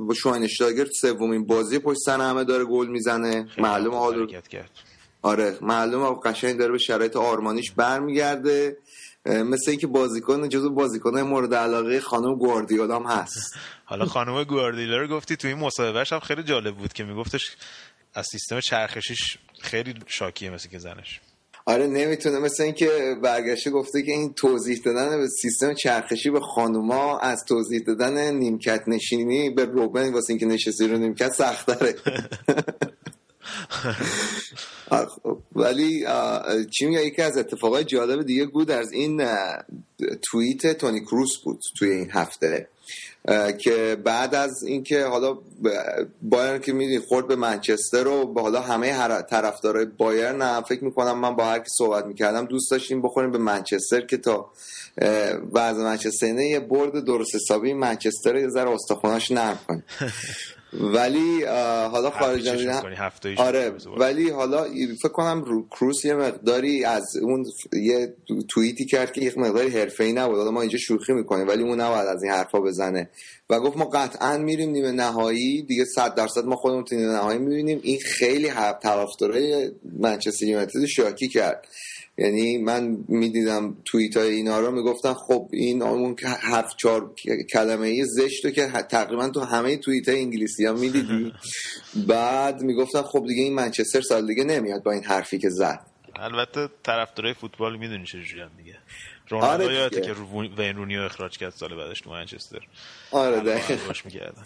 اه، شواینشتاگر سومین بازی پشت سر همه داره گل می‌زنه. معلوم حال رو حرکت کرد. آره معلومه قشنگ داره به شرایط آرمانیش برمیگرده. مثل اینکه بازیکن جزو بازیکنهای مورد علاقه خانم گواردیولا هم هست. حالا خانم گواردیولا رو گفتی تو این مصاحبهش هم خیلی جالب بود که میگفتش از سیستم چرخشیش خیلی شاکیه مثل که زنش. آره نمی‌تونه مثل اینکه برگشته گفته که این توضیح دادن به سیستم چرخشی به خانوما از توضیح دادن نیمکت نشینی به روبن واسه اینکه نشستی رو نیمکت سختره. خب، ولی چی میگه؟ یکی از اتفاقای جالب دیگه بود از این توییت تونی کروس بود توی این هفته که بعد از اینکه حالا بایرن که می‌دونی خورد به منچستر و با حالا همه طرفدارای بایرن هم فکر می‌کنم من با هر کی صحبت می‌کردم دوست داشتیم بخوریم به منچستر که تا وضع منچستر یه برد درست حسابی منچستر رو یه ذره استخوناش نرم کنه ولی اه، حالا خارج آره ولی حالا فکر کنم رو کروس یه مقداری از اون یه توییتی کرد که یک مقداری حرفه‌ای نبود. حالا ما اینجا شوخی می‌کنیم ولی اون نباید از این حرفا بزنه. و گفت ما قطعا میریم نیمه نهایی دیگه 100 درصد ما خودمون تو نیمه نهایی می‌بینیم. این خیلی طرفدارای منچستر یونایتد شاکی کرد. یعنی من می‌دیدم توییت های اینا رو می‌گفتن خب این اون که هفت چهار کلمه ای زشت که تقریبا تو همه توییت های انگلیسی ها می‌دیدی. بعد می‌گفتن خب دیگه این منچستر سال دیگه نمیاد با این حرفی که زد. البته طرفدارای فوتبال می‌دونی چه جوری هم دیگه. آره رونالدو دیگه. یادته که رو- وین رونی رو اخراج کرد سال بعدش تو منچستر. آره دقیقا می‌کردن.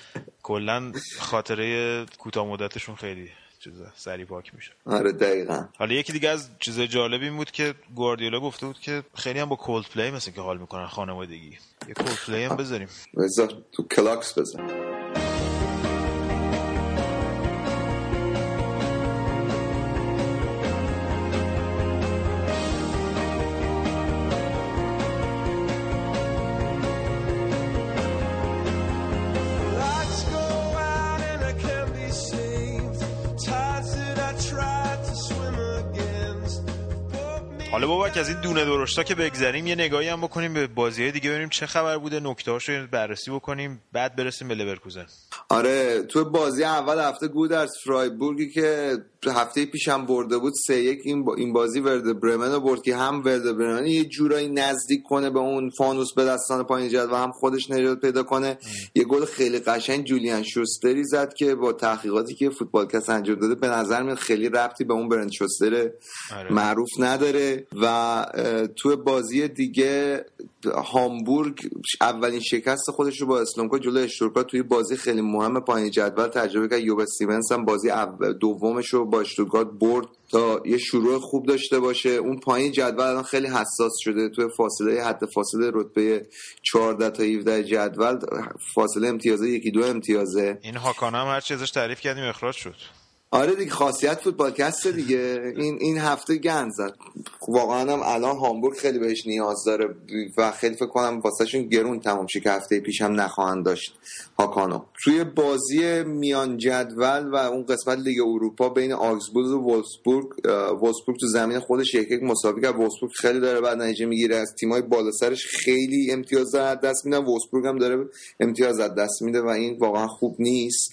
کلا خاطره کوتاه مدتشون خیلی چیزا سری پاک میشه. آره دقیقا. حالا یکی دیگه از چیز جالب این بود که گواردیولا گفته بود که خیلی هم با کولد پلی مثل که حال می‌کنن خانوادگی. یه کولد پلی هم بذاریم. بذار تو کلاکس بزن حالا بابا از این دونه درشتا که بگذریم یه نگاهی هم بکنیم به بازی دیگه ببینیم چه خبر بوده نکته رو بررسی بکنیم بعد برسیم به لورکوزن آره تو بازی اول هفته گودرز فرایبورگی که هفته پیشم برده بود سه یک این, با- این بازی ورد برمن رو برد که هم ورد برمن یه جورایی نزدیک کنه به اون فانوس به دستان پایین جد و هم خودش نجات پیدا کنه. یه گل خیلی قشنگ جولیان شوستری زد که با تحقیقاتی که فوتبال کس انجام داده به نظر میاد خیلی ربطی به اون برند شوستر آره. معروف نداره و تو بازی دیگه هامبورگ اولین شکست خودش رو با اسلامکا جلو اشتورکا توی بازی خیلی مهم پایین جدول تجربه کرد. یوب سیمنس هم بازی دومش رو با اشتورگارت برد تا یه شروع خوب داشته باشه. اون پایین جدول الان خیلی حساس شده. توی فاصله حد فاصله رتبه 14 تا 17 جدول فاصله امتیازه یکی دو امتیازه. این هاکانا هم هرچی ازش تعریف کردیم اخراج شد. آره دیگه خاصیت فوتبالکست دیگه. این این هفته گند زد. واقعا هم الان هامبورگ خیلی بهش نیاز داره و خیلی فکر کنم واسهشون گرون تمام شه که هفته پیش هم نخواهند داشت هاکانو. توی بازی میان جدول و اون قسمت لیگ اروپا بین آگزبورگ و وولسبورگ وولسبورگ تو زمین خودش یک یک مساوی کرد. وولسبورگ خیلی داره بعد نتیجه می‌گیره. از تیمای بالا سرش خیلی امتیاز از دست میدن. وولسبورگ هم داره امتیاز از دست میده و این واقعا خوب نیست.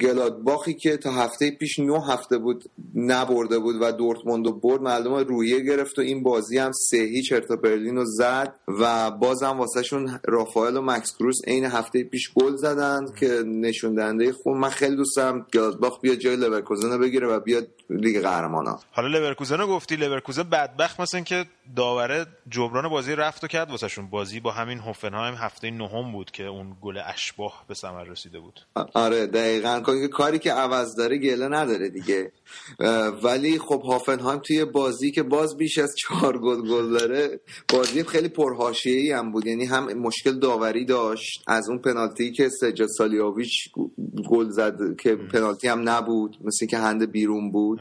گلادباخی که تا هفته پیش نه هفته بود نبرده بود و دورتموند رو برد معلومه روحیه گرفت و این بازی هم سه هیچ هرتا برلین رو زد و بازم واسهشون رافائل و مکس کروس عین هفته پیش گل زدن که نشون دهنده خوب. من خیلی دوست دارم گلادباخ بیاد جای لورکوزن رو بگیره و بیاد لیگ قهرمانان حالا لورکوزن رو گفتی لورکوزن بدبخت مثلا که داوره جبران بازی رفت و کرد واسهشون. بازی با همین هوفنهایم هفته نهم بود که اون گل اشباح به ثمر رسیده بود. آره دقیقا. کاری- کاری که عوض داره گله نداره دیگه. ولی خب هافنهایم توی بازی که باز بیش از چهار گل گل داره بازی خیلی پرهاشیه‌ای هم بود. یعنی هم مشکل داوری داشت. از اون پنالتی که سجاد سالیاویچ گل زد که پنالتی هم نبود. مثل که هند بیرون بود.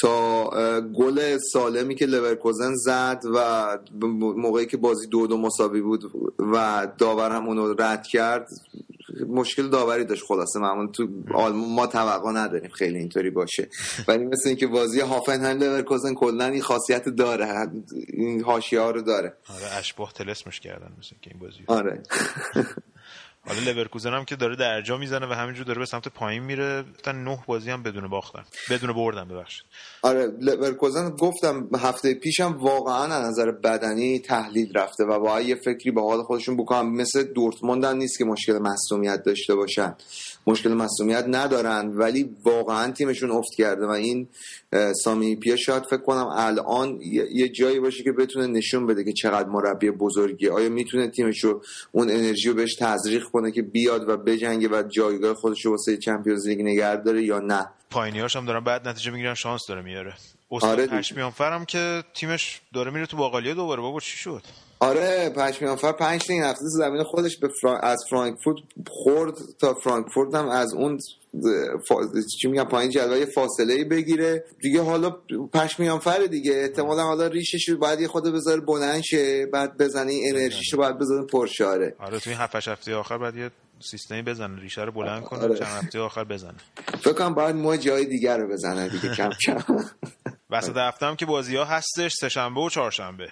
تا گل سالمی که لورکوزن زد و موقعی که بازی دو دو مساوی بود و داور هم اونو رد کرد مشکل داوری داشت. خلاصه معمول تو آلمان ما توقع نداریم خیلی اینطوری باشه. ولی مثل اینکه بازی هافنهایم لورکوزن کلا این خاصیت داره. این حاشیه ها رو داره. آره اشباح طلسمش کردن مثل که این بازی آره. حالا لورکوزن هم که داره درجا می‌زنه و همینجور داره به سمت پایین میره تا نه بازی هم بدون باختن. بدون بردن ببخشید. آره لورکوزن گفتم هفته پیشم واقعا از نظر بدنی تحلیل رفته و باید یه فکری به حال خودشون بکنن. مثل دورتموند نیست که مشکل مصدومیت داشته باشن. مشکل مصومیت ندارن ولی واقعا تیمشون افت کرده و این سامی پیا شاید فکر کنم الان یه جایی باشه که بتونه نشون بده که چقدر مربی بزرگی آیا می‌تونه تیمش رو اون انرژی رو بهش تزریق کنه که بیاد و بجنگه و جایگاه خودش رو واسه چمپیونز لیگ نگه داره یا نه؟ پایینیاش هم دارن بعد نتیجه می‌گیرن شانس داره میاره. استاد آره آره دیگه. پشمیانفرم که تیمش داره میره تو باقالیه دوباره. بابا چی شد؟ آره پشمیانفر پنج این هفته زمین خودش به فرا- از فرانکفورت خورد تا فرانکفورت هم از اون فا... چی میگم پایین جدول یه فاصله ای بگیره. دیگه حالا پشمیانفر دیگه. احتمالا حالا ریشش رو باید یه خود بذاره بلند شه بعد بزنه انرژیش رو باید بذاره پرشاره آره تو این هفت هفته آخر بعد یه سیستمی بزنه ریشه رو بلند کنه آره. چند هفته آخر بزنه. فکر کنم باید ما جای دیگر رو بزنه دیگه کم کم. وسط هفته هم که بازی ها هستش سهشنبه و چهارشنبه.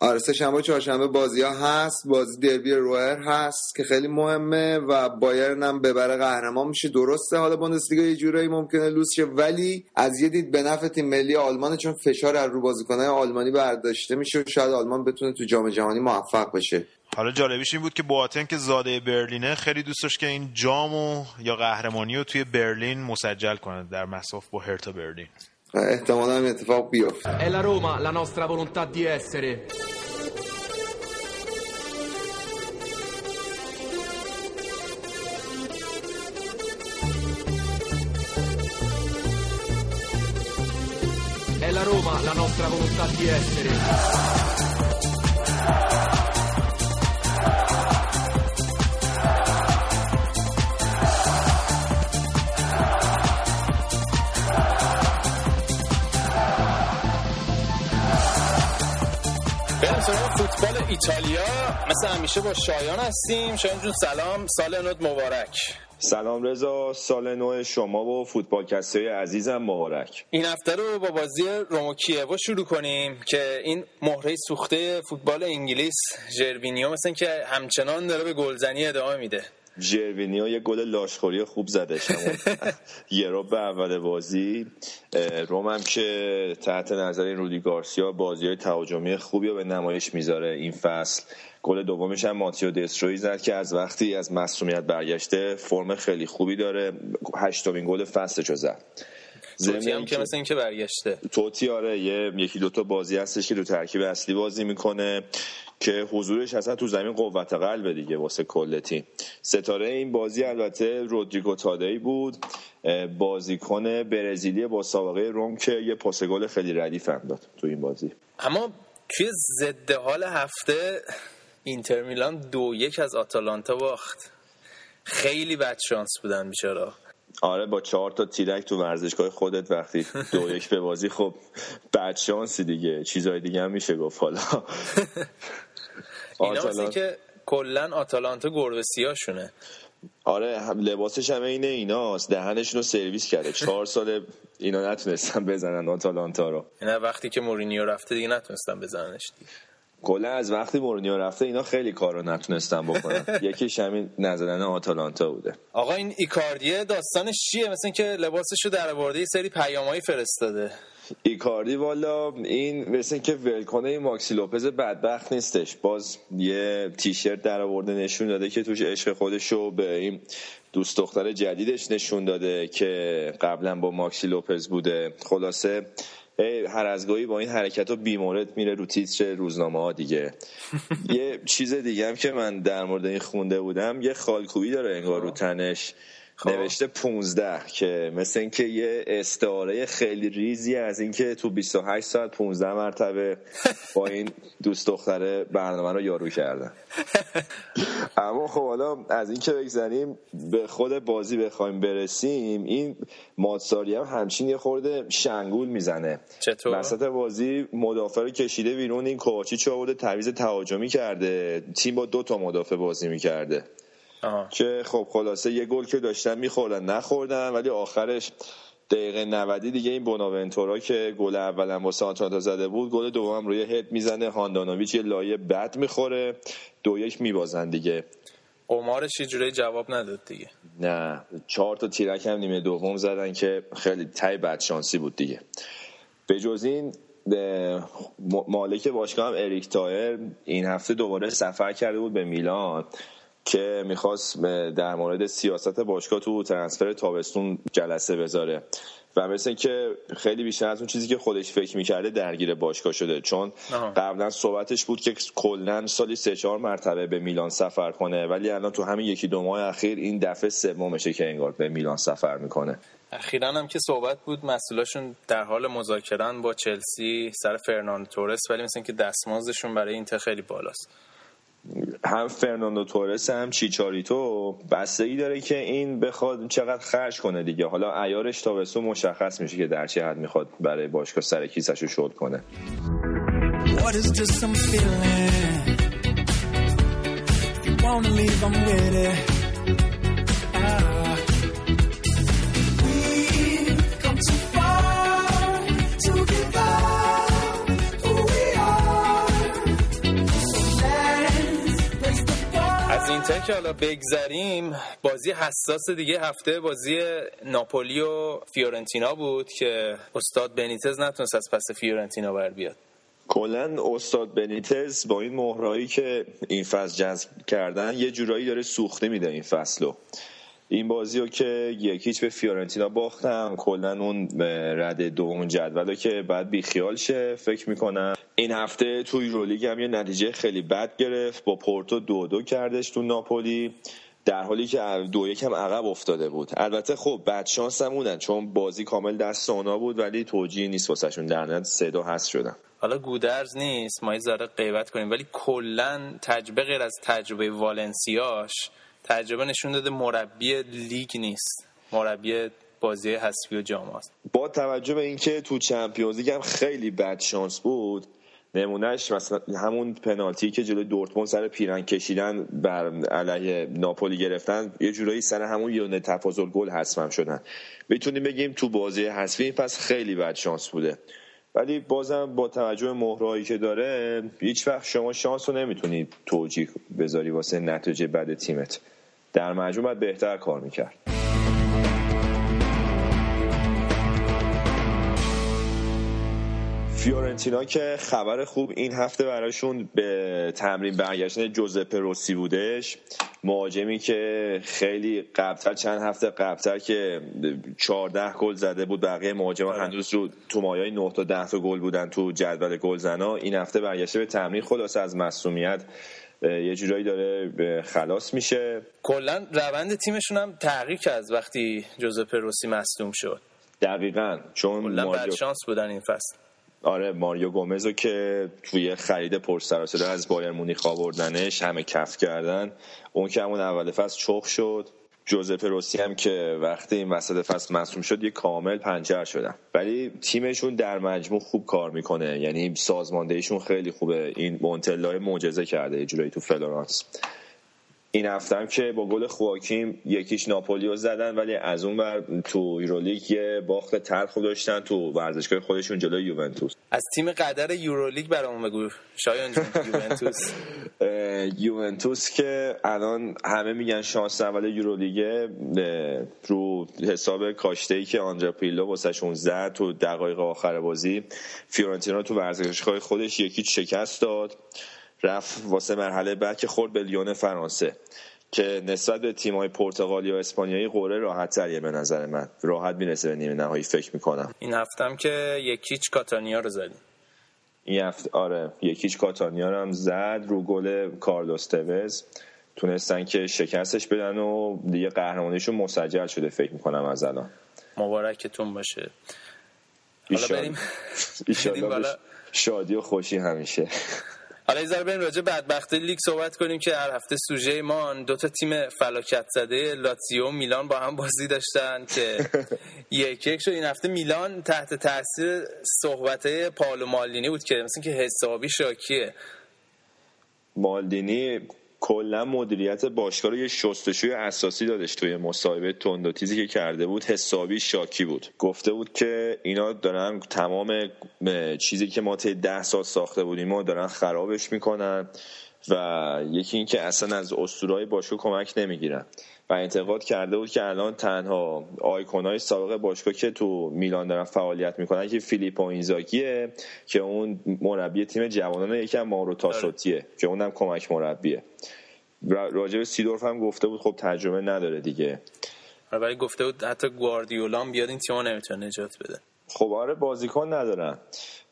آره سه شنبه چهارشنبه بازی ها هست. بازی دربی روئر هست که خیلی مهمه و بایرن هم ببره قهرمان میشه. درسته حالا بوندسلیگا یه جورایی ممکنه لوس شه ولی از یه دید به نفع تیم ملی آلمان چون فشار از رو بازیکنهای آلمانی برداشته میشه و شاید آلمان بتونه تو جام جهانی موفق بشه. حالا جالبیش این بود که بواتن که زاده برلینه خیلی دوست داشت که این جامو یا قهرمانی رو توی برلین مسجل کنه در مساف با هرتا برلین. Eh, stiamo andando a fare un playoff. È la Roma la nostra volontà di essere. È la Roma la nostra volontà di essere. فوتبال ایتالیا مثل همیشه با شایان هستیم. شایان جون سلام. سال نوت مبارک. سلام رضا. سال نو شما و فوتبالکسته عزیزم مبارک. این هفته رو با بازی رم و کیوو شروع کنیم که این مهره سوخته فوتبال انگلیس ژروینیو مثل که همچنان داره به گلزنی ادامه میده. جروینیو یه گل لاشخوری خوب زده یه ربع اول بازی. رم هم که تحت نظر این رودی گارسیا بازی های تهاجمی خوبی رو به نمایش می‌ذاره این فصل. گل دومش هم ماتیو دستروی زد که از وقتی از مصومیت برگشته فرم خیلی خوبی داره. هشتمین گل فصلش رو زد. توتی هم که مثل اینکه برگشته. توتی آره یه یکی دوتا بازی هستش که تو ترکیب اصلی بازی می‌کنه که حضورش اصلا تو زمین قوت قلب دیگه واسه کل تیم. ستاره این بازی البته رودریگو تادئی بود. بازیکن برزیلی با سابقه روم که یه پاس گل خیلی ردیف هم داد تو این بازی. اما توی ضد حال هفته اینتر میلان دو یک از آتالانتا باخت. خیلی بد شانس بودن بیچارا. آره با چهار تا تیرک تو ورزشگاه خودت وقتی دو یک به بازی خب بعد شانسی دیگه. چیزای دیگه هم میشه گفت. حالا. اینا مثل که کلا آتالانتا گربه سیاهشونه. آره لباسش هم اینه ایناست. دهنشون رو سرویس کرده. چهار سال اینا نتونستن بزنن آتالانتا رو. اینا وقتی که مورینیو رفته دیگه نتونستن بزننش دیگه. کلا از وقتی مورینیو رفته اینا خیلی کار رو نتونستن بکنن. یکیش همین نزدن آتالانتا بوده. آقا این ایکاردیه داستانش چیه؟ مثل اینکه لباسش رو در آورده یه سری پیامایی فرستاده. ایکاردی والا این مثل که ولکنه این ماکسی لوپز بدبخت نیستش. باز یه تیشرت در آورده نشون داده که توش عشق خودش رو به این دوست دختر جدیدش نشون داده که قبلا با ماکسی لوپز بوده. خلاصه هر از گاهی با این حرکت ها بیمورد میره رو تیتر روزنامه ها دیگه. یه چیز دیگه هم که من در مورد این خونده بودم یه خالکویی داره انگار رو تنش. نوشته 15 که مثل اینکه یه استعاره خیلی ریزی از اینکه تو 28 ساعت 15 مرتبه با این دوست دختره برنامه رو یارو کردن. اما خب حالا از اینکه بگذریم به خود بازی بخوایم برسیم این ماتساری هم همچین یه خورده شنگول می‌زنه. چطور؟ وسط بازی مدافع رو کشیده بیرون این کوچیچ آورده تعویض تهاجمی کرده. تیم با دو تا مدافع بازی می‌کرده. آها. که خب خلاصه یه گل که داشتن میخوردن نخوردن ولی آخرش دقیقه 90 دیگه این بوناونتورا که گل اولم واسه آتالانتا زده بود گل دوم روی هد می‌زنه. هاندانویچ یه لایه بد می‌خوره. دو یک میبازن دیگه. قمارش یه جوری جواب نداد دیگه. نه چهار تا تیرک هم نیمه دوم زدن که خیلی تای بد شانسی بود دیگه. به جز این مالک باشگاه هم اریک تایر این هفته دوباره سفر کرده بود به میلان. که می‌خواست در مورد سیاست باشگاه تو ترنسفر تابستون جلسه بذاره و مثل که خیلی بیشتر از اون چیزی که خودش فکر می‌کرده درگیر باشگاه شده. چون. قبلا صحبتش بود که کلا سالی سه چهار مرتبه به میلان سفر کنه ولی الان تو همین یکی دو ماه اخیر این دفعه سومشه که انگار به میلان سفر می‌کنه. اخیرا هم که صحبت بود مسئولاشون در حال مذاکرن با چلسی سر فرناندو تورس ولی مثل اینکه دستمزدشون برای اینتر خیلی بالاست. هم فرناندو تورس هم چیچاریتو بستگی داره که این بخواد چقدر خرج کنه دیگه. حالا عیارش تابستون مشخص میشه که در چه حد می‌خواد برای باشگاه سر کیسش رو شل کنه. What is it. اینتر که حالا بگذریم بازی حساس دیگه هفته بازی ناپولی و فیورنتینا بود که استاد بنیتز نتونست از پس فیورنتینا بر بیاد. کلا استاد بنیتز با این مهرایی که این فصل جذب کردن یه جورایی داره سوخته میده این فصلو. این بازی رو که یکیچ به فیورنتینا باختم کلا اون رد دوم جدول که بعد بیخیال شه. فکر می‌کنم این هفته توی رولیگ هم یه نتیجه خیلی بد گرفت. با پورتو دو دو کردش تو ناپولی در حالی که دو یک هم عقب افتاده بود. البته خب بعد شانس هم بودن چون بازی کامل دست اونا بود ولی توجیه نیست واسهشون. در نهایت سه دو هست شدن. حالا گودرز نیست ما یه ذره غیبت کنیم ولی کلا تجربه غیر از تجربه والنسیاش تجربه نشون داده مربی لیگ نیست. مربی بازی حذفی و جام است با توجه به اینکه تو چمپیونز لیگ هم خیلی بد شانس بود نمونهش مثلا همون پنالتی که جلوی دورتموند سر پیرن کشیدن بر علیه ناپولی گرفتن یه جورایی سر همون یونه تفاضل گل حذفم شدن. می‌تونیم بگیم تو بازی حذفی پس خیلی بد شانس بوده. ولی بازم با توجه به مهرهایی که داره هیچ وقت شما شانس رو نمی‌تونی توجیه بذاری واسه نتیجه بد تیمت. در مجموع بهتر کار می‌کرد. فیورنتینا که خبر خوب این هفته براشون به تمرین برگشتن جوزپه روسی بودش. مهاجمی که خیلی قبلتر چند هفته قبلتر که 14 گل زده بود بقیه مهاجما هنوز رو تو مایای 9 تا 10 تا گل بودن تو جدول گلزنا. این هفته برگشته به تمرین خلاص از مصونیت یه جورایی داره خلاص میشه. کلا روند تیمشون هم تغییر کرد وقتی جوزپه روسی مصدوم شد. دقیقا چون بد شانس بودن این فصل. آره ماریو گومزو که توی خرید پرسر شده از بایر مونیخ آوردنش همه کف کردن. اون که همون اول فصل چخ شد. جوزپه روسی هم که وقتی این وسط فصل مصدوم شد یه کامل پنچر شدن. ولی تیمشون در مجموع خوب کار می‌کنه. یعنی سازماندهیشون خیلی خوبه. این مونتلای معجزه کرده یه جورایی تو فلورانس. این هفته هم که با گل خواکیم یکیش ناپولی رو زدن ولی از اون بر تو یورولیگ یه باخت تلخ داشتن تو ورزشگاه خودشون جلوی یوونتوس. از تیم قدر یورولیگ برامون بگو شایان یوونتوس. یوونتوس که الان همه میگن شانس اول یورولیگه اه، رو حساب کاشته ای که آندرا پیلو واسهشون زد تو دقایق آخر بازی فیورنتینا تو ورزشگاه خودش یکی شکست داد. رفت واسه مرحله بعد که خورد به لیون فرانسه که نسبت به تیم‌های پرتغالی و اسپانیایی قوره راحت تریه به نظر من. راحت می‌رسه به نیمه نهایی فکر می‌کنم. این هفتم که یکیچ کاتانیا رو زدیم. این هفته آره یکیچ کاتانیا رو هم زد رو گل کارلوس توز تونستن که شکستش بدن و دیگه قهرمانیشون مسجل شده فکر می‌کنم از الان. مبارکتون باشه. حالا بریم. بریم بالا. شادی و خوشی همیشه. حالا یه ذره بریم راجع بدبختی لیگ صحبت کنیم که هر هفته سوژه ما دو تا تیم فلاکت زده لاتزیو و میلان با هم بازی داشتن که یک یک شد. این هفته میلان تحت تاثیر صحبت پالو مالدینی بود که مثل که حسابی شاکیه. مالدینی کلا مدیریت باشگاه رو یه شستشوی اساسی دادش توی مصاحبه تند و تیزی که کرده بود حسابی شاکی بود. گفته بود که اینا دارن تمام چیزی که ما طی ده سال ساخته بودیم و دارن خرابش می‌کنن و یکی این که اصلا از اسطورهای باشگاه کمک نمی‌گیرن. و انتقاد کرده بود که الان تنها آیکونای سابق باشگاه که تو میلان دارن فعالیت می‌کنن که فیلیپو اینزاگیه که اون مربی تیم جوانان یکم مارو تاسوتیه که اونم کمک مربیه. را- راجع به سیدورف هم گفته بود خب تجربه نداره دیگه. آره، ولی گفته بود حتی گواردیولا هم بیاد این تیم نمی‌تونه نجات بده. خب آره بازیکن ندارن.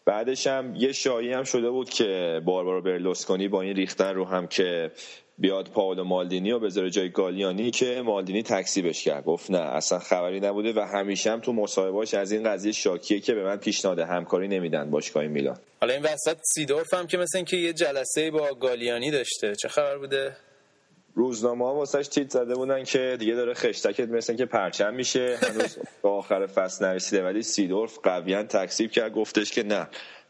بعدش هم یه شایی هم شده بود که باربارو برلوسکونی با این ریختن رو هم که بیاد پاولو مالدینی و بذاره جای گالیانی که مالدینی تکسیبش کرد. گفت نه اصلا خبری نبوده و همیشه هم تو مصاحبهاش از این قضیه شاکیه که به من پیشنهاد همکاری نمیدن باشگاه میلان. حالا این وسط سیدورف هم که مثل اینکه یه جلسه با گالیانی داشته چه خبر بوده؟ روزنامه ها واسش تیت زده بودن که دیگه داره خشتکت مثل که پرچم میشه. هنوز به آخر فصل نرسیده ولی سیدورف قویا تکسیب کرد گفتش که نه.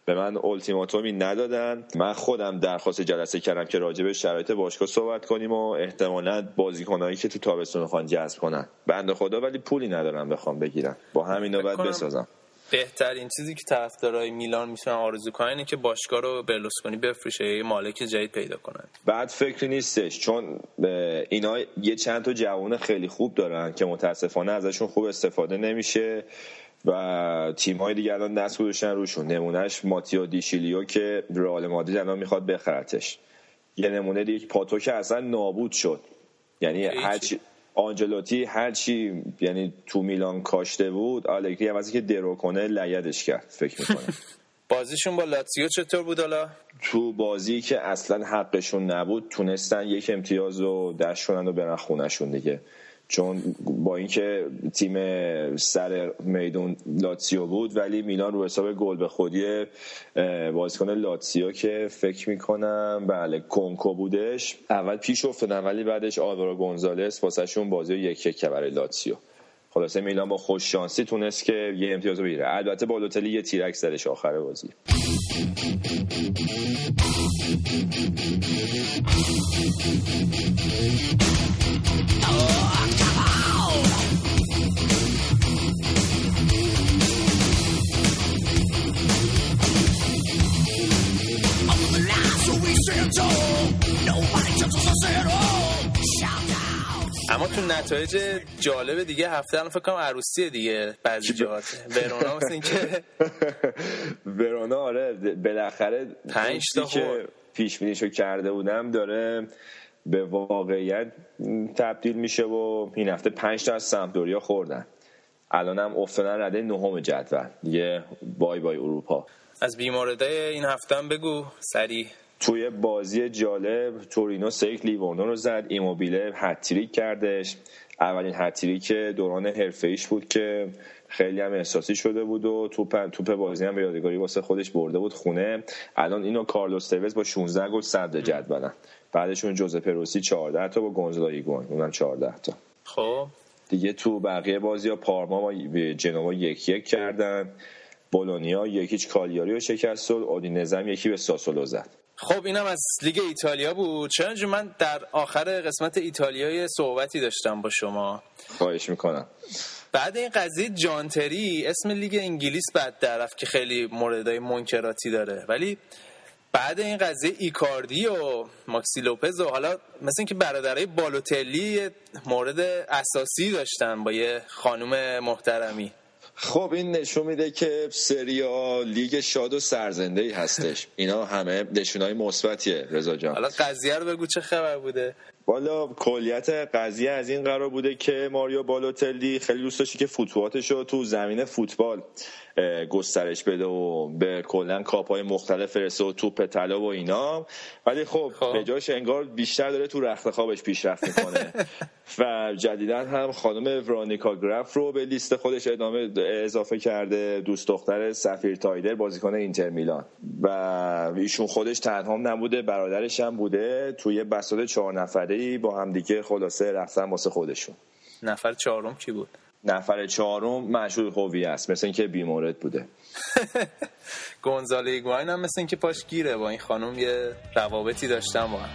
به من التیماتومی ندادن. من خودم درخواست جلسه کردم که راجع به شرایط باشگاه صحبت کنیم و احتمالا بازیکنایی که تو تابستون می‌خوان جذب کنن. بنده خدا ولی پولی ندارم بخوام بگیرم. با باید کنم بسازم. بهترین چیزی که طرفدارای میلان می‌تونن آرزو کنن اینه که باشگاه رو برلوسکونی بفروشه یه مالک جدید پیدا کنن. بعد فکری نیستش چون اینا یه چند تا جوان خیلی خوب دارن که متاسفانه ازشون خوب استفاده نمیشه. و تیم های دیگه الان دست گذاشتن روشون. نمونهش ماتیو دیشیلیو که رئال مادرید الان می‌خواد بخرتش. یه نمونه دیگه پاتو که اصلا نابود شد. یعنی. هرچی آنجلوتی هرچی یعنی تو میلان کاشته بود آلگری هم اینکه درو کنه لگدش کرد فکر می‌کنه بازیشون با لاتزیو چطور بود حالا؟ تو بازی که اصلا حقشون نبود تونستن یک امتیاز رو دست کنن و برن خونشون دیگه. چون با اینکه تیم سر میدون لاتسیو بود ولی میلان رو حساب گل به خودی بازیکن لاتسیو که فکر می‌کنم بله کنکو بودش. اول پیش افتادن ولی بعدش آلوارو گونزالس واسهشون بازی یک یک برای لاتسیو. خلاصه میلان با خوش شانسی تونست که یه امتیاز بگیره. البته بالوتلی یه تیرک زدش آخر بازی. اما تو نتایج جالب دیگه هفته الان فکر کنم عروسیه دیگه بعضی جهات. ورونا مثل اینکه ورونا آره بالاخره پنج تا که. پیش بینیشو کرده بودم داره به واقعیت تبدیل میشه و این هفته پنج تا از سمپدوریا خوردن. الان هم افتادن رده نهم جدول. دیگه بای بای اروپا. از بیماردای این هفته هم بگو سریع. توی بازی جالب تورینو سه یک لیورنو رو زد ایموبیله هتریک کردش. اولین هتریک دوران حرفه بود که خیلی هم احساسی شده بود و توپ توپ بازی هم به یادگاری واسه خودش برده بود خونه. الان این و کارلوس توز با 16 گل صدر جدولن. بعدشون جوزپه روسی 14 تا با گونزالو ایگواین. اونم 14 تا. خب. دیگه تو بقیه بازی ها پارما با جنوا یک یک کردن. بولونیا یک هیچ کالیاری رو شکست و اودینزه هم یکی به ساسولو زد. خب اینم از لیگ ایتالیا بود. چنانچه من در آخر قسمت ایتالیای صحبتی داشتم با شما. خواهش می‌کنم. بعد این قضیه جانتری اسم لیگ انگلیس بد درف که خیلی موردهای منکراتی داره. ولی بعد این قضیه ایکاردی و ماکسی لوپز و حالا مثل اینکه برادرای بالوتلی مورد اساسی داشتن با یه خانم محترمی. خب این نشون میده که سریا لیگ شاد و سرزنده ای هستش. اینا همه نشونای مثبتیه رضا جان. حالا قضیه رو بگو چه خبر بوده؟ والا کلیت قضیه از این قرار بوده که ماریو بالوتلی خیلی دوست داشتی که فوتبالش رو تو زمین فوتبال گسترش بده و به کلا کاپ های مختلف فرسته و توپ طلا و اینا. ولی خب خب. به جاش انگار بیشتر داره تو رخت خوابش پیشرفت می‌کنه. و جدیدا هم خانم ورونیکا گراف رو به لیست خودش ادامه اضافه کرده. دوست دختر سفیر تایدر بازیکن اینتر میلان. و ایشون خودش تنها نبوده برادرش هم بوده. توی بساط چهار نفره با همدیگه خلاصه رفتن واسه خودشون. نفر چهارم کی بود؟ نفر چهارم مشهور هوی است مثل اینکه بیمورد بوده. گونزاله ایگواین هم مثل اینکه پاش گیره. با این خانم یه روابطی داشتن با هم.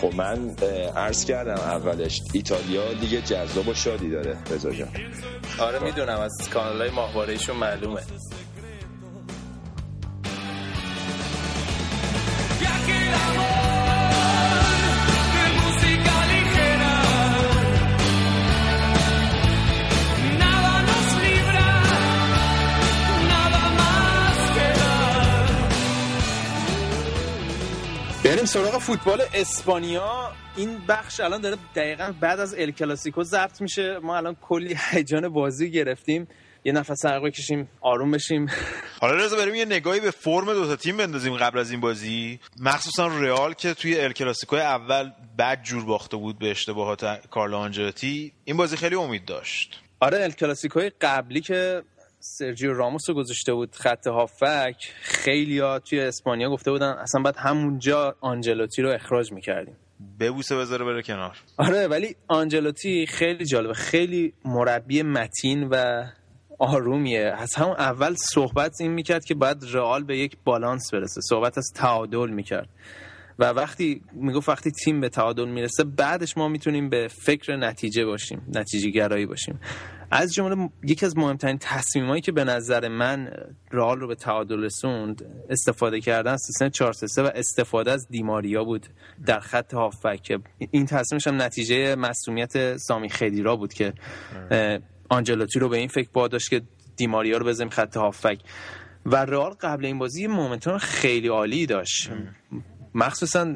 خب من عرض کردم اولش ایتالیا دیگه جذاب و شادی داره رضا جان. آره می‌دونم از کانال های ماهوارهشون معلومه. بریم سراغ فوتبال اسپانیا. این بخش الان داره دقیقا بعد از ال کلاسیکو ضبط میشه. ما الان کلی هیجان بازی گرفتیم. یه نفس عرق بکشیم آروم بشیم. حالا رضا بریم یه نگاهی به فرم دو تا تیم بندازیم قبل از این بازی. مخصوصا رئال که توی ال کلاسیکو اول بد جور باخته بود به اشتباهات کارلو آنجلوتی. این بازی خیلی امید داشت. آره ال کلاسیکوی قبلی که سرجیو راموس رو گذاشته بود خط هافک. خیلی ها توی اسپانیا گفته بودن اصلا باید همونجا آنجلوتی رو اخراج می‌کردیم. ببوسه بذاره بره کنار. آره ولی آنجلوتی خیلی جالبه. خیلی مربی متین و آرومیه. از همون اول صحبت این می‌کرد که باید رئال به یک بالانس برسه. صحبت از تعادل می‌کرد. و وقتی می‌گفت وقتی تیم به تعادل می‌رسه بعدش ما می‌تونیم به فکر نتیجه باشیم نتیجه گرایی باشیم. از جمله یکی از مهمترین تصمیمایی که به نظر من رئال رو به تعادل رسوند استفاده کردن سیستم 4 و استفاده از دیماریا بود در خط هافبک که این تصمیمش هم نتیجه مسئولیت سامی خدیرا بود که آنجلوتی رو به این فکر واداشت که دیماریا رو بزنیم خط هافک و رئال قبل این بازی یه مومنتوم خیلی عالی داشت. مخصوصا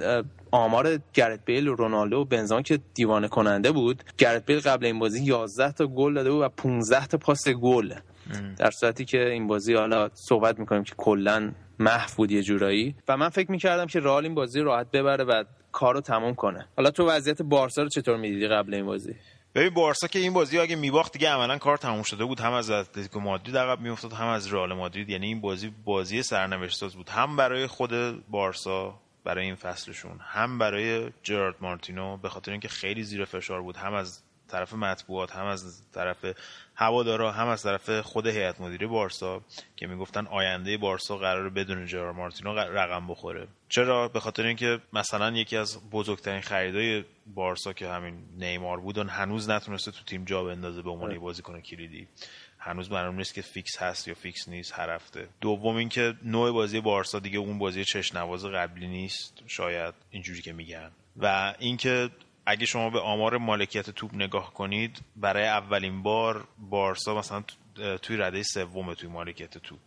آمار گرت بیل و رونالدو و بنزما که دیوانه کننده بود. گرت بیل قبل این بازی 11 تا گل داده بود و 15 تا پاس گل. در صورتی که این بازی حالا صحبت می‌کنیم که کلا محو بود یه جورایی. و من فکر می‌کردم که رئال این بازی راحت ببره و کارو تموم کنه. حالا تو وضعیت بارسا رو چطور می‌دیدی قبل این بازی؟ ببین بارسا که این بازی اگه میباخت دیگه عملا کار تموم شده بود. هم از اتلتیکو مادرید عقب میافتاد هم از رئال مادرید. یعنی این بازی بازی سرنوشت ساز بود. هم برای خود بارسا برای این فصلشون. هم برای جرارد مارتینو به خاطر اینکه خیلی زیر فشار بود هم از طرف مطبوعات هم از طرف هوادارا هم از طرف خود هیئت مدیره بارسا که می‌گفتن آینده بارسا قراره بدون جرارد مارتینو رقم بخوره. چرا؟ به خاطر اینکه مثلا یکی از بزرگترین خریدای بارسا که همین نیمار بود هنوز نتونسته تو تیم جا بندازه به عنوان یه بازیکن کلیدی. هنوز معلوم نیست که فیکس هست یا فیکس نیست هر هفته. دوم اینکه نوع بازی بارسا دیگه اون بازی چشم‌نواز قبلی نیست شاید اینجوری که میگن. و اینکه اگه شما به آمار مالکیت توپ نگاه کنید برای اولین بار بارسا مثلا تو- توی رده سوم توی مالکیت توپ.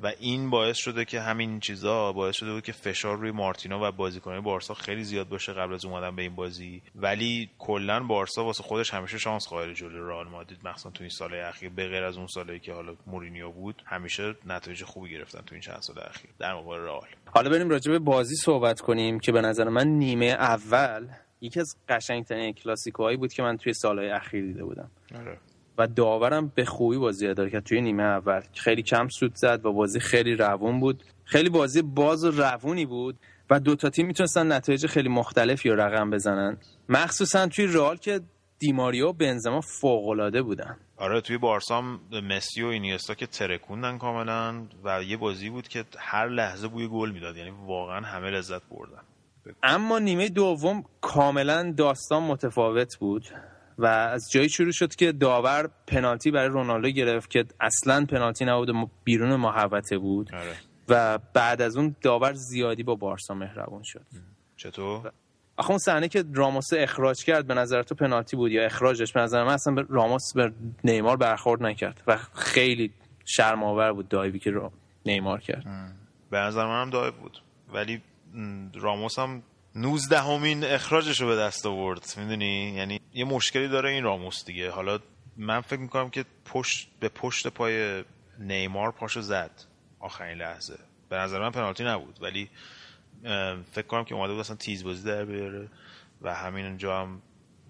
و این باعث شده که همین چیزا باعث شده بود که فشار روی مارتینو و بازیکنان بارسا خیلی زیاد باشه قبل از اومدن به این بازی. ولی کلا بارسا واسه خودش همیشه شانس قائل جلوی رئال مادرید. مخصوصا تو این سال اخیر به غیر از اون سالایی که حالا مورینیو بود همیشه نتایج خوبی گرفتن تو این چند سال اخیر. در مقابل رئال. حالا بریم راجع به بازی صحبت کنیم که به نظر من نیمه اول یکی از قشنگترین کلاسیکوهایی بود که من توی سالهای اخیر دیده بودم. آره. و داورم به خوبی بازی اداره کرد توی نیمه اول. خیلی کم سود زد و بازی خیلی روون بود. خیلی بازی باز و روونی بود و دو تا تیم می‌تونستن نتایج خیلی مختلفی رو رقم بزنن. مخصوصا توی رئال که دیماریا و بنزما فوق العاده بودن. آره توی بارسام مسی و اینیستا که ترکوندن کاملا و یه بازی بود که هر لحظه بوی گل می‌داد. یعنی واقعا همه لذت بردن. اما نیمه دوم کاملا داستان متفاوت بود. و از جایی شروع شد که داور پنالتی برای رونالدو گرفت که اصلا پنالتی نبود و بیرون محوطه بود. آره. و بعد از اون داور زیادی با بارسا مهربون شد. چطور؟ آخه اون صحنه که راموس اخراج کرد به نظر تو پنالتی بود یا اخراجش؟ به نظر من اصلا به راموس به نیمار برخورد نکرد و خیلی شرم‌آور بود دایوی که نیمار کرد. به نظر منم دایو بود. ولی راموس هم 19 همین اخراجش رو به دست آورد می‌دونی؟ یعنی یه مشکلی داره این راموس دیگه. حالا من فکر می‌کنم که پشت به پشت پای نیمار پاشو زد آخرین لحظه. به نظر من پنالتی نبود ولی فکر کنم که اومده بود اصلا تیز بازی در بیاره و همین اونجا هم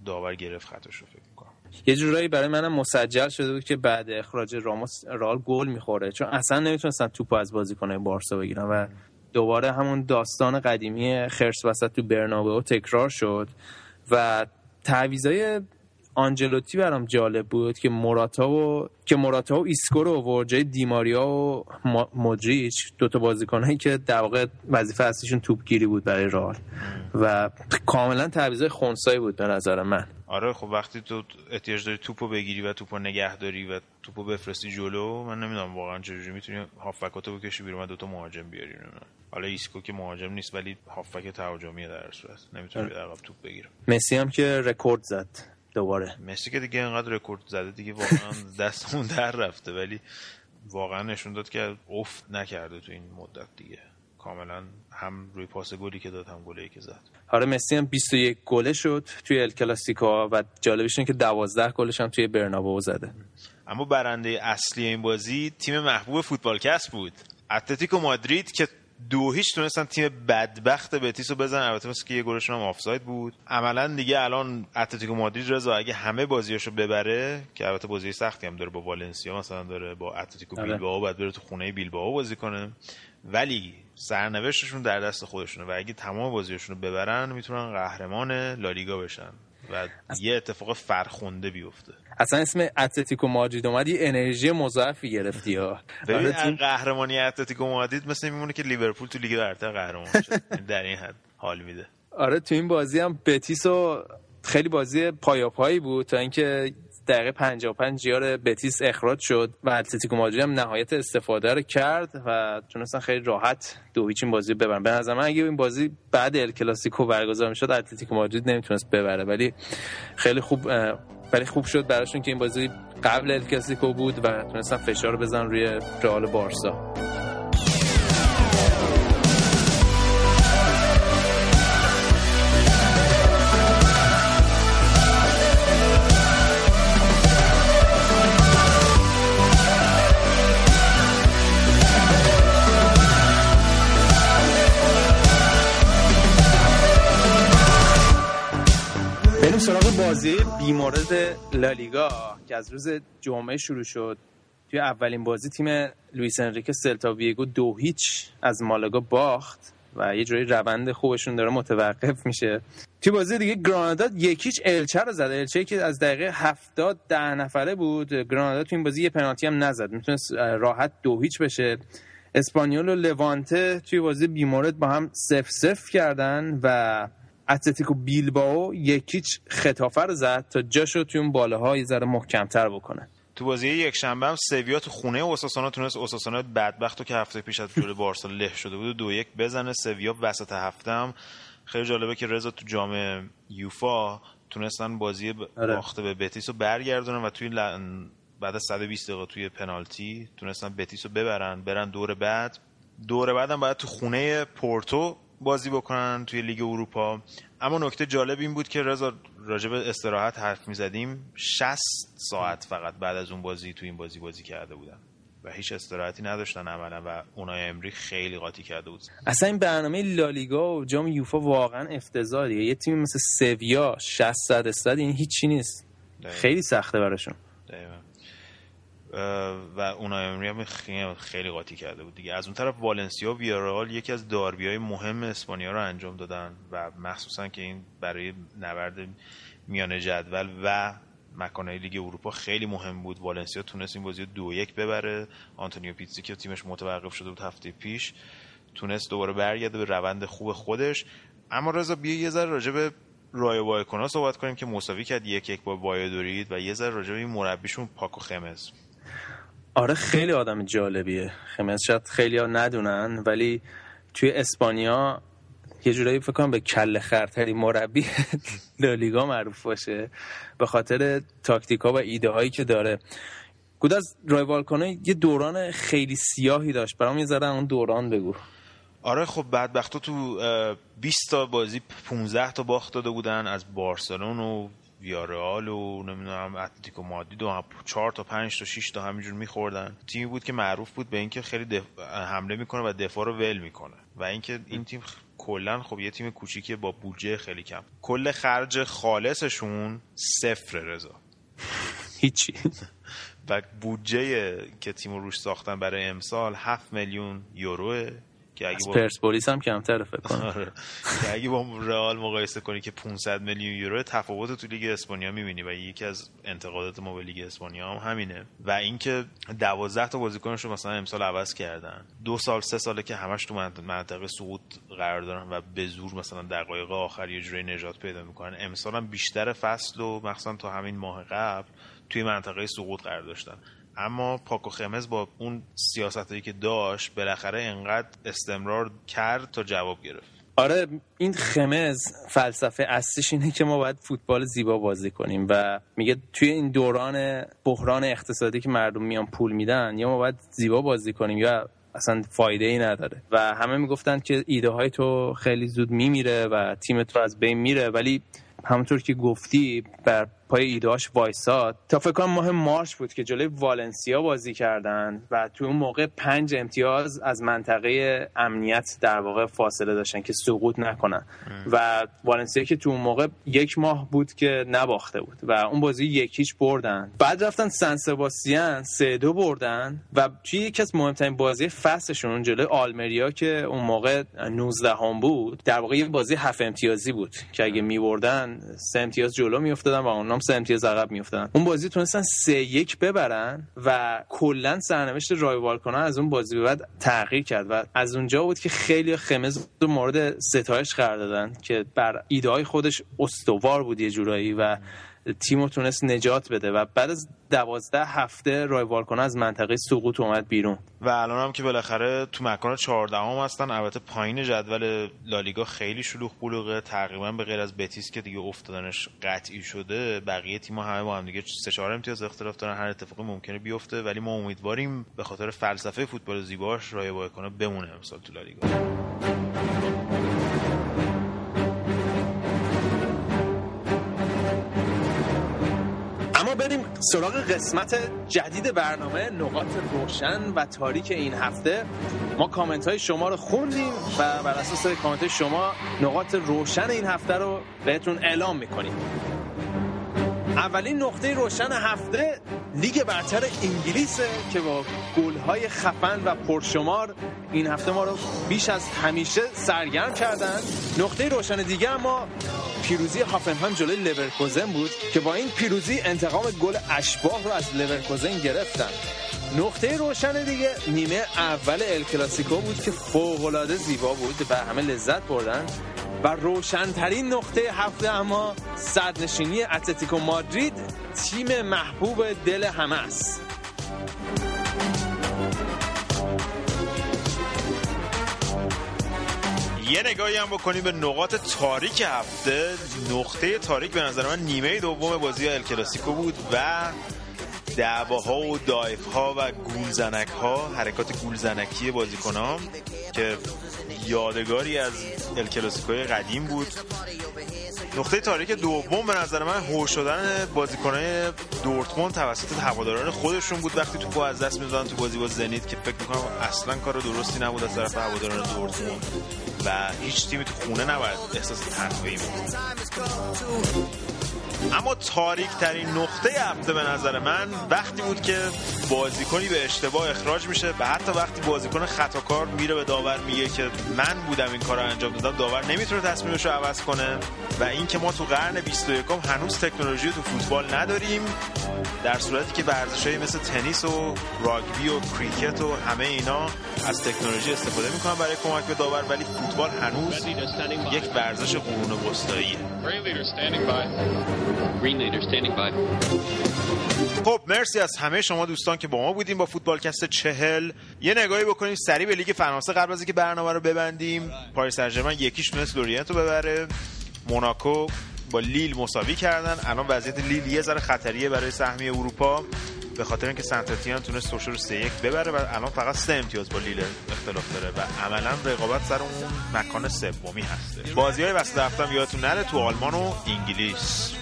داور گرفت خطش رو فکر می‌کنم. یه جورایی برای منم مسجل شده بود که بعد اخراج راموس رئال گل می‌خوره. چون اصلا نمی‌تونستن توپو از بازیکنهای بارسا بگیرن و دوباره همون داستان قدیمی خرس وسط تو برنابئو تکرار شد و تعویضای آنجلوتی برام جالب بود که موراتا و که موراتا و ایسکو رو آورد جای دیماریا و مودریچ دو تا بازیکنایی که در واقع وظیفه اصلیشون توپگیری بود برای رئال. و کاملا تعویضای خنثایی بود به نظر من. آره خب وقتی تو احتیاج داری توپو بگیری و توپو نگه داری و توپو بفرستی جلو من نمی‌دونم واقعا چجوری می‌تونی هافبکاتو بکشی بیرون و دوتا مهاجم بیاری. نمی‌دونم حالا ایسکو که مهاجم نیست ولی هافبک تهاجمیه در صورت. نمی‌تونه بیاد عقب توپ بگیره مسی هم که رکورد زد. دوباره. مسی که دیگه انقدر رکورد زده دیگه واقعا دستمون در رفته ولی واقعا نشون داد که افت نکرده تو این مدت دیگه. کاملا هم روی پاس گلی که داد هم گلی که زد. آره مسی هم 21 گله شد توی ال کلاسیکو و جالبش اینه که 12 گلش هم توی برنابئو زده. اما برنده اصلی این بازی تیم محبوب فوتبالکست بود. اتلتیکو مادرید که دو هیچ تونستن تیم بدبخت بتیس رو بزنن. البته مثل که یه گلشون هم آفساید بود. عملا دیگه الان اتلتیکو مادرید رضا اگه همه بازیاشو ببره که البته بازی سختی هم داره با والنسیا مثلا داره با اتلتیکو آره. بیلبائو بعد بره تو خونه بیلبائو بازی کنه. ولی سرنوشتشون در دست خودشونه و اگه تمام بازیاشون رو ببرن می‌تونن قهرمان لالیگا بشن. و یه اتفاق فرخنده بیفته. اصلا اسم اتلتیکو مادرید اومد یه انرژی مضاعفی گرفتی ها. ببین آره، تیم- قهرمانی اتلتیکو مادرید مثل میمونه که لیورپول تو لیگ برتر قهرمان شه. یعنی در این حد حال میده. آره تو این بازی هم بتیس و خیلی بازی پایاپایی بود تا اینکه دقیقه 55 جیار بتیس اخراج شد و اتلتیکو مادرید هم نهایت استفاده رو کرد و تونستن خیلی راحت دو هیچ این بازی ببرن. به نظر من اگه این بازی بعد ال کلاسیکو برگزار می‌شد اتلتیکو مادرید نمی‌تونست ببره. ولی خیلی خوب ولی خوب شد براشون که این بازی قبل ال کلاسیکو بود و تونستن فشار بزنن روی رئال بارسا. سراغ بازی بیمورد لالیگا که از روز جمعه شروع شد. توی اولین بازی تیم لوئیس انریکه سلتا ویگو دو هیچ از مالاگا باخت و یه جوری روند خوبشون داره متوقف میشه. توی بازی دیگه گرانادا یکیچ الچه رو زده الچه که از دقیقه هفتاد ده نفره بود. گرانادا تو این بازی یه پنالتی هم نزد. می‌تونست راحت دو هیچ بشه. اسپانیول و لوانته توی بازی بیمورد با هم سف سف کردن و اتلتیکو بیلباو یکیچ خطافه رو زد تا جاشو توی اون بالاها یه ذره محکمتر بکنه. تو بازی یک شنبه هم سویا تو خونه اوساسونا تونست اوساسونا بدبخت رو که هفته پیش از جلوی بارسا له شده بود و دو یک بزنه. سویا وسط هفته هم خیلی جالبه که رضا تو جام یوفا تونستن بازی آره. باخته به بتیس رو برگردونن و توی ل... بعد از 120 دقیقه توی پنالتی تونستن بتیس رو ببرن برن دور بعد. دور بعدم باید تو خونه پورتو بازی بکنن توی لیگ اروپا. اما نکته جالب این بود که رضا راجع به استراحت حرف می‌زدیم. 60 ساعت فقط بعد از اون بازی تو این بازی بازی کرده بودن و هیچ استراحتی نداشتن عملا و اونای امری خیلی قاطی کرده بود. اصلا این برنامه لالیگا و جام یوفا واقعا افتضاحیه یه تیم مثل سویا 60 صد استاد این هیچی نیست. دقیقاً. خیلی سخته براشون. دقیقاً. و اونای امری هم خیلی, قاطی کرده بود دیگه. از اون طرف والنسیا و ویارئال یکی از داربی های مهم اسپانیا رو انجام دادن و مخصوصا که این برای نبرد میانه جدول و مکانهای لیگ اروپا خیلی مهم بود. والنسیا تونست این بازی رو دو یک ببره. آنتونیو پیتزی که تیمش متوقف شده بود هفته پیش تونست دوباره برگرده به روند خوب خودش. اما رضا بیا یه ذره راجع به رایو وایکانو صحبت کنیم که مساوی کرد یک یک با وایادولید و یه ذره راجع به این مربیشون پاکو خمز آره خیلی آدم جالبیه. شاید خیلی ها ندونن ولی توی اسپانیا یه جورایی فکر کنم به کله خرتری مربی لالیگا معروف باشه به خاطر تاکتیکا و ایده هایی که داره. گوداز رایوال کنه یه دوران خیلی سیاهی داشت. برام یه ذره اون دوران بگو. آره خب بدبختا تو اه، 20 تا بازی 15 تا باخت داده بودن از بارسلون و ویارئال و نمی‌دونم اتلتیکو مادرید و 4 تا 5 تا 6 تا همینجور میخوردن. تیمی بود که معروف بود به اینکه خیلی دف... حمله می‌کنه و دفاع رو ول می‌کنه. و اینکه این تیم کلا خب یه تیم کوچیکیه با بودجه خیلی کم. کل خرج خالصشون صفر رضا. هیچی. و بودجه که تیم رو روش ساختن برای امسال 7 میلیون یوروه. که اگه با پرسپولیس هم کمتره فکر کنم. آره. که اگه با رئال مقایسه کنی که 500 میلیون یورو تفاوت تو لیگ اسپانیا می‌بینی و یکی از انتقادات ما به لیگ اسپانیا هم همینه. و اینکه 12 تا بازیکنش رو مثلا امسال عوض کردن. دو سال سه ساله که همش تو منط- منطقه سقوط قرار دارن و به زور مثلا دقایق آخر یه جوری نجات پیدا می‌کنن. امسال هم بیشتر فصل و مثلا تا همین ماه قبل توی منطقه سقوط قرار داشتن. اما پاکو خمز با اون سیاست که داشت بالاخره انقدر استمرار کرد تا جواب گرفت. آره این خمز فلسفه اصلیش اینه که ما باید فوتبال زیبا بازی کنیم و میگه توی این دوران بحران اقتصادی که مردم میان پول میدن یا ما باید زیبا بازی کنیم یا اصلا فایده ای نداره. و همه می‌گفتن که ایده های تو خیلی زود میمیره و تیم تو از بین میره ولی همونطور که گفتی بر پای ایدهاش وایساد. تا فکر کنم ماه مارچ بود که جلوی والنسیا بازی کردن و تو اون موقع پنج امتیاز از منطقه امنیت در واقع فاصله داشتن که سقوط نکنن. و والنسیا که تو اون موقع یک ماه بود که نباخته بود و اون بازی یکیش بردن. بعد رفتن سن سباستیان سه دو بردن و توی یکی از مهمترین بازی فصلشون جلوی آلمریا که اون موقع 19 هم بود در واقع یه بازی هفت امتیازی بود که اگه میبردن سه امتیاز جلو میافتادن و اونام سه امتیاز عقب میافتادن. اون بازی تونستن سه یک ببرن و کلا سرنوشت رایوال کنن از اون بازی به بعد تغییر کرد و از اونجا بود که خیلی خمز رو مورد ستایش قرار دادن که بر ایده های خودش استوار بود یه جورایی و تیم رو تونست نجات بده و بعد از دوازده هفته رایوال کنه از منطقه سقوط اومد بیرون. و الان هم که بالاخره تو مکان 14 هم هستن البته پایین جدول لالیگا خیلی شلوغ بلوغه. تقریبا به غیر از بتیس که دیگه افتادنش قطعی شده بقیه تیم‌ها همه با هم دیگه سه چهار امتیاز اختلاف دارن. هر اتفاقی ممکنه بیفته ولی ما امیدواریم به خاطر فلسفه فوتبال زیباش کنه بمونه امسال تو لالیگا. سراغ قسمت جدید برنامه نقاط روشن و تاریک این هفته. ما کامنت های شما رو خوندیم و بر اساس کامنت های شما نقاط روشن این هفته رو بهتون اعلام می‌کنیم. اولین نقطه روشن هفته لیگ برتر انگلیسه که با گل‌های خفن و پرشمار این هفته ما رو بیش از همیشه سرگرم کردن. نقطه روشن دیگه اما پیروزی هافنهایم جلوی لورکوزن بود که با این پیروزی انتقام گل اشباح رو از لورکوزن گرفتن. نقطه روشن دیگه نیمه اول ال کلاسیکو بود که فوق‌العاده زیبا بود و همه لذت بردن. و روشنترین نقطه هفته اما صدرنشینی اتلتیکو مادرید تیم محبوب دل همه است. یه نگاهی هم بکنیم به نقاط تاریک هفته. نقطه تاریک به نظر من نیمه دوم بازی ال کلاسیکو بود و دعواها و دایف ها و گولزنک ها حرکات گولزنکی بازیکن ها که یادگاری از ال کلاسیکوی قدیم بود. نقطه تاریک دوم به نظر من هو شدن بازیکنهای دورتموند توسط هواداران خودشون بود. وقتی توپو از دست می‌دادن تو بازی با زنیت که فکر می‌کنم اصلا کار درستی نبود از طرف هواداران دورتموند. و هیچ تیمی تو خونه نباید احساس تنهایی می‌کنه اما تاریک ترین نقطه هفته به نظر من وقتی بود که بازیکنی به اشتباه اخراج میشه و حتی وقتی بازیکن خطاکار میره به داور میگه که من بودم این کار رو انجام دادم داور نمی‌تونه تصمیمش رو عوض کنه و اینکه ما تو قرن 21 هنوز تکنولوژی تو فوتبال نداریم در صورتی که ورزشهایی مثل تنیس و راگبی و کریکت و همه اینا از تکنولوژی استفاده می‌کنن برای کمک به داور ولی فوتبال هنوز یک ورزش قرون وسطاییه. خب مرسی از همه شما دوستان که با ما بودیم با فوتبالکست چهل. یه نگاهی بکنیم سریع به لیگ فرانسه قبل از اینکه برنامه رو ببندیم. پاریس سن یکیش تونست لورینت رو ببره. موناکو با لیل مساوی کردن. الان وضعیت لیل یه ذره خطریه برای سهمیه اروپا. به خاطر اینکه سنت اتیان تونست سوشو رو 3 1 ببره و الان فقط سه امتیاز با لیل اختلاف داره و عملا رقابت سر اون مکان سومی هسته. بازی های وسط هفته یادتون نره تو آلمان و انگلیس.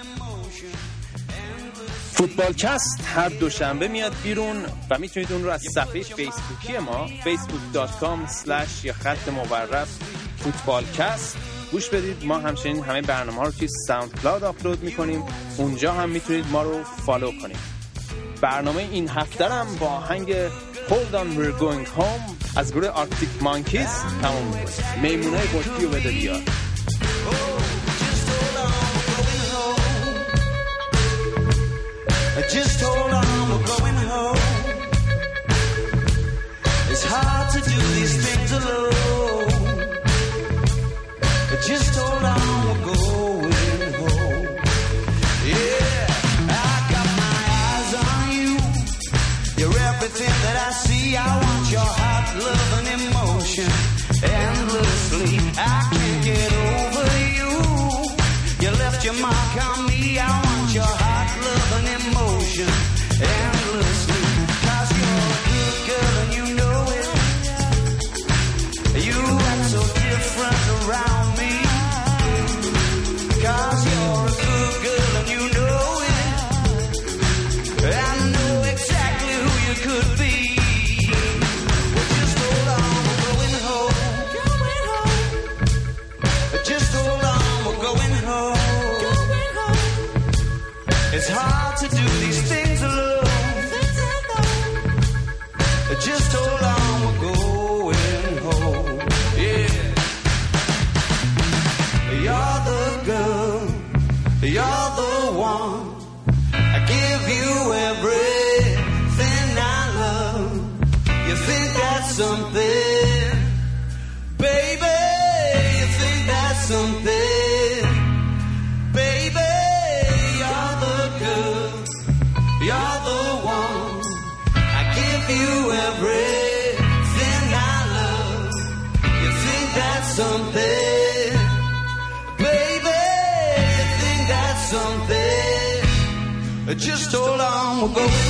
فوتبالکست هر دوشنبه میاد بیرون و می‌تونید اون رو از صفحه فیسبوکی ما facebook.com slash یا خط مورب فوتبالکست گوش بدید. ما همچنین همه برنامه ها رو توی SoundCloud آپلود می‌کنیم. اونجا هم می‌تونید ما رو follow کنید. برنامه این هفته هم با آهنگ Hold on we're going home از گروه Arctic Monkeys می‌کنیم. میمونای قطبی رو بده بیار Just hold on, we're going home. It's hard to do these things alone. Just hold on, we're going home. Yeah, I got my eyes on you. You're everything that I see. I want your heart, love, and emotion endlessly. I can't get over you. You left your mark on me. I want your heart, We go.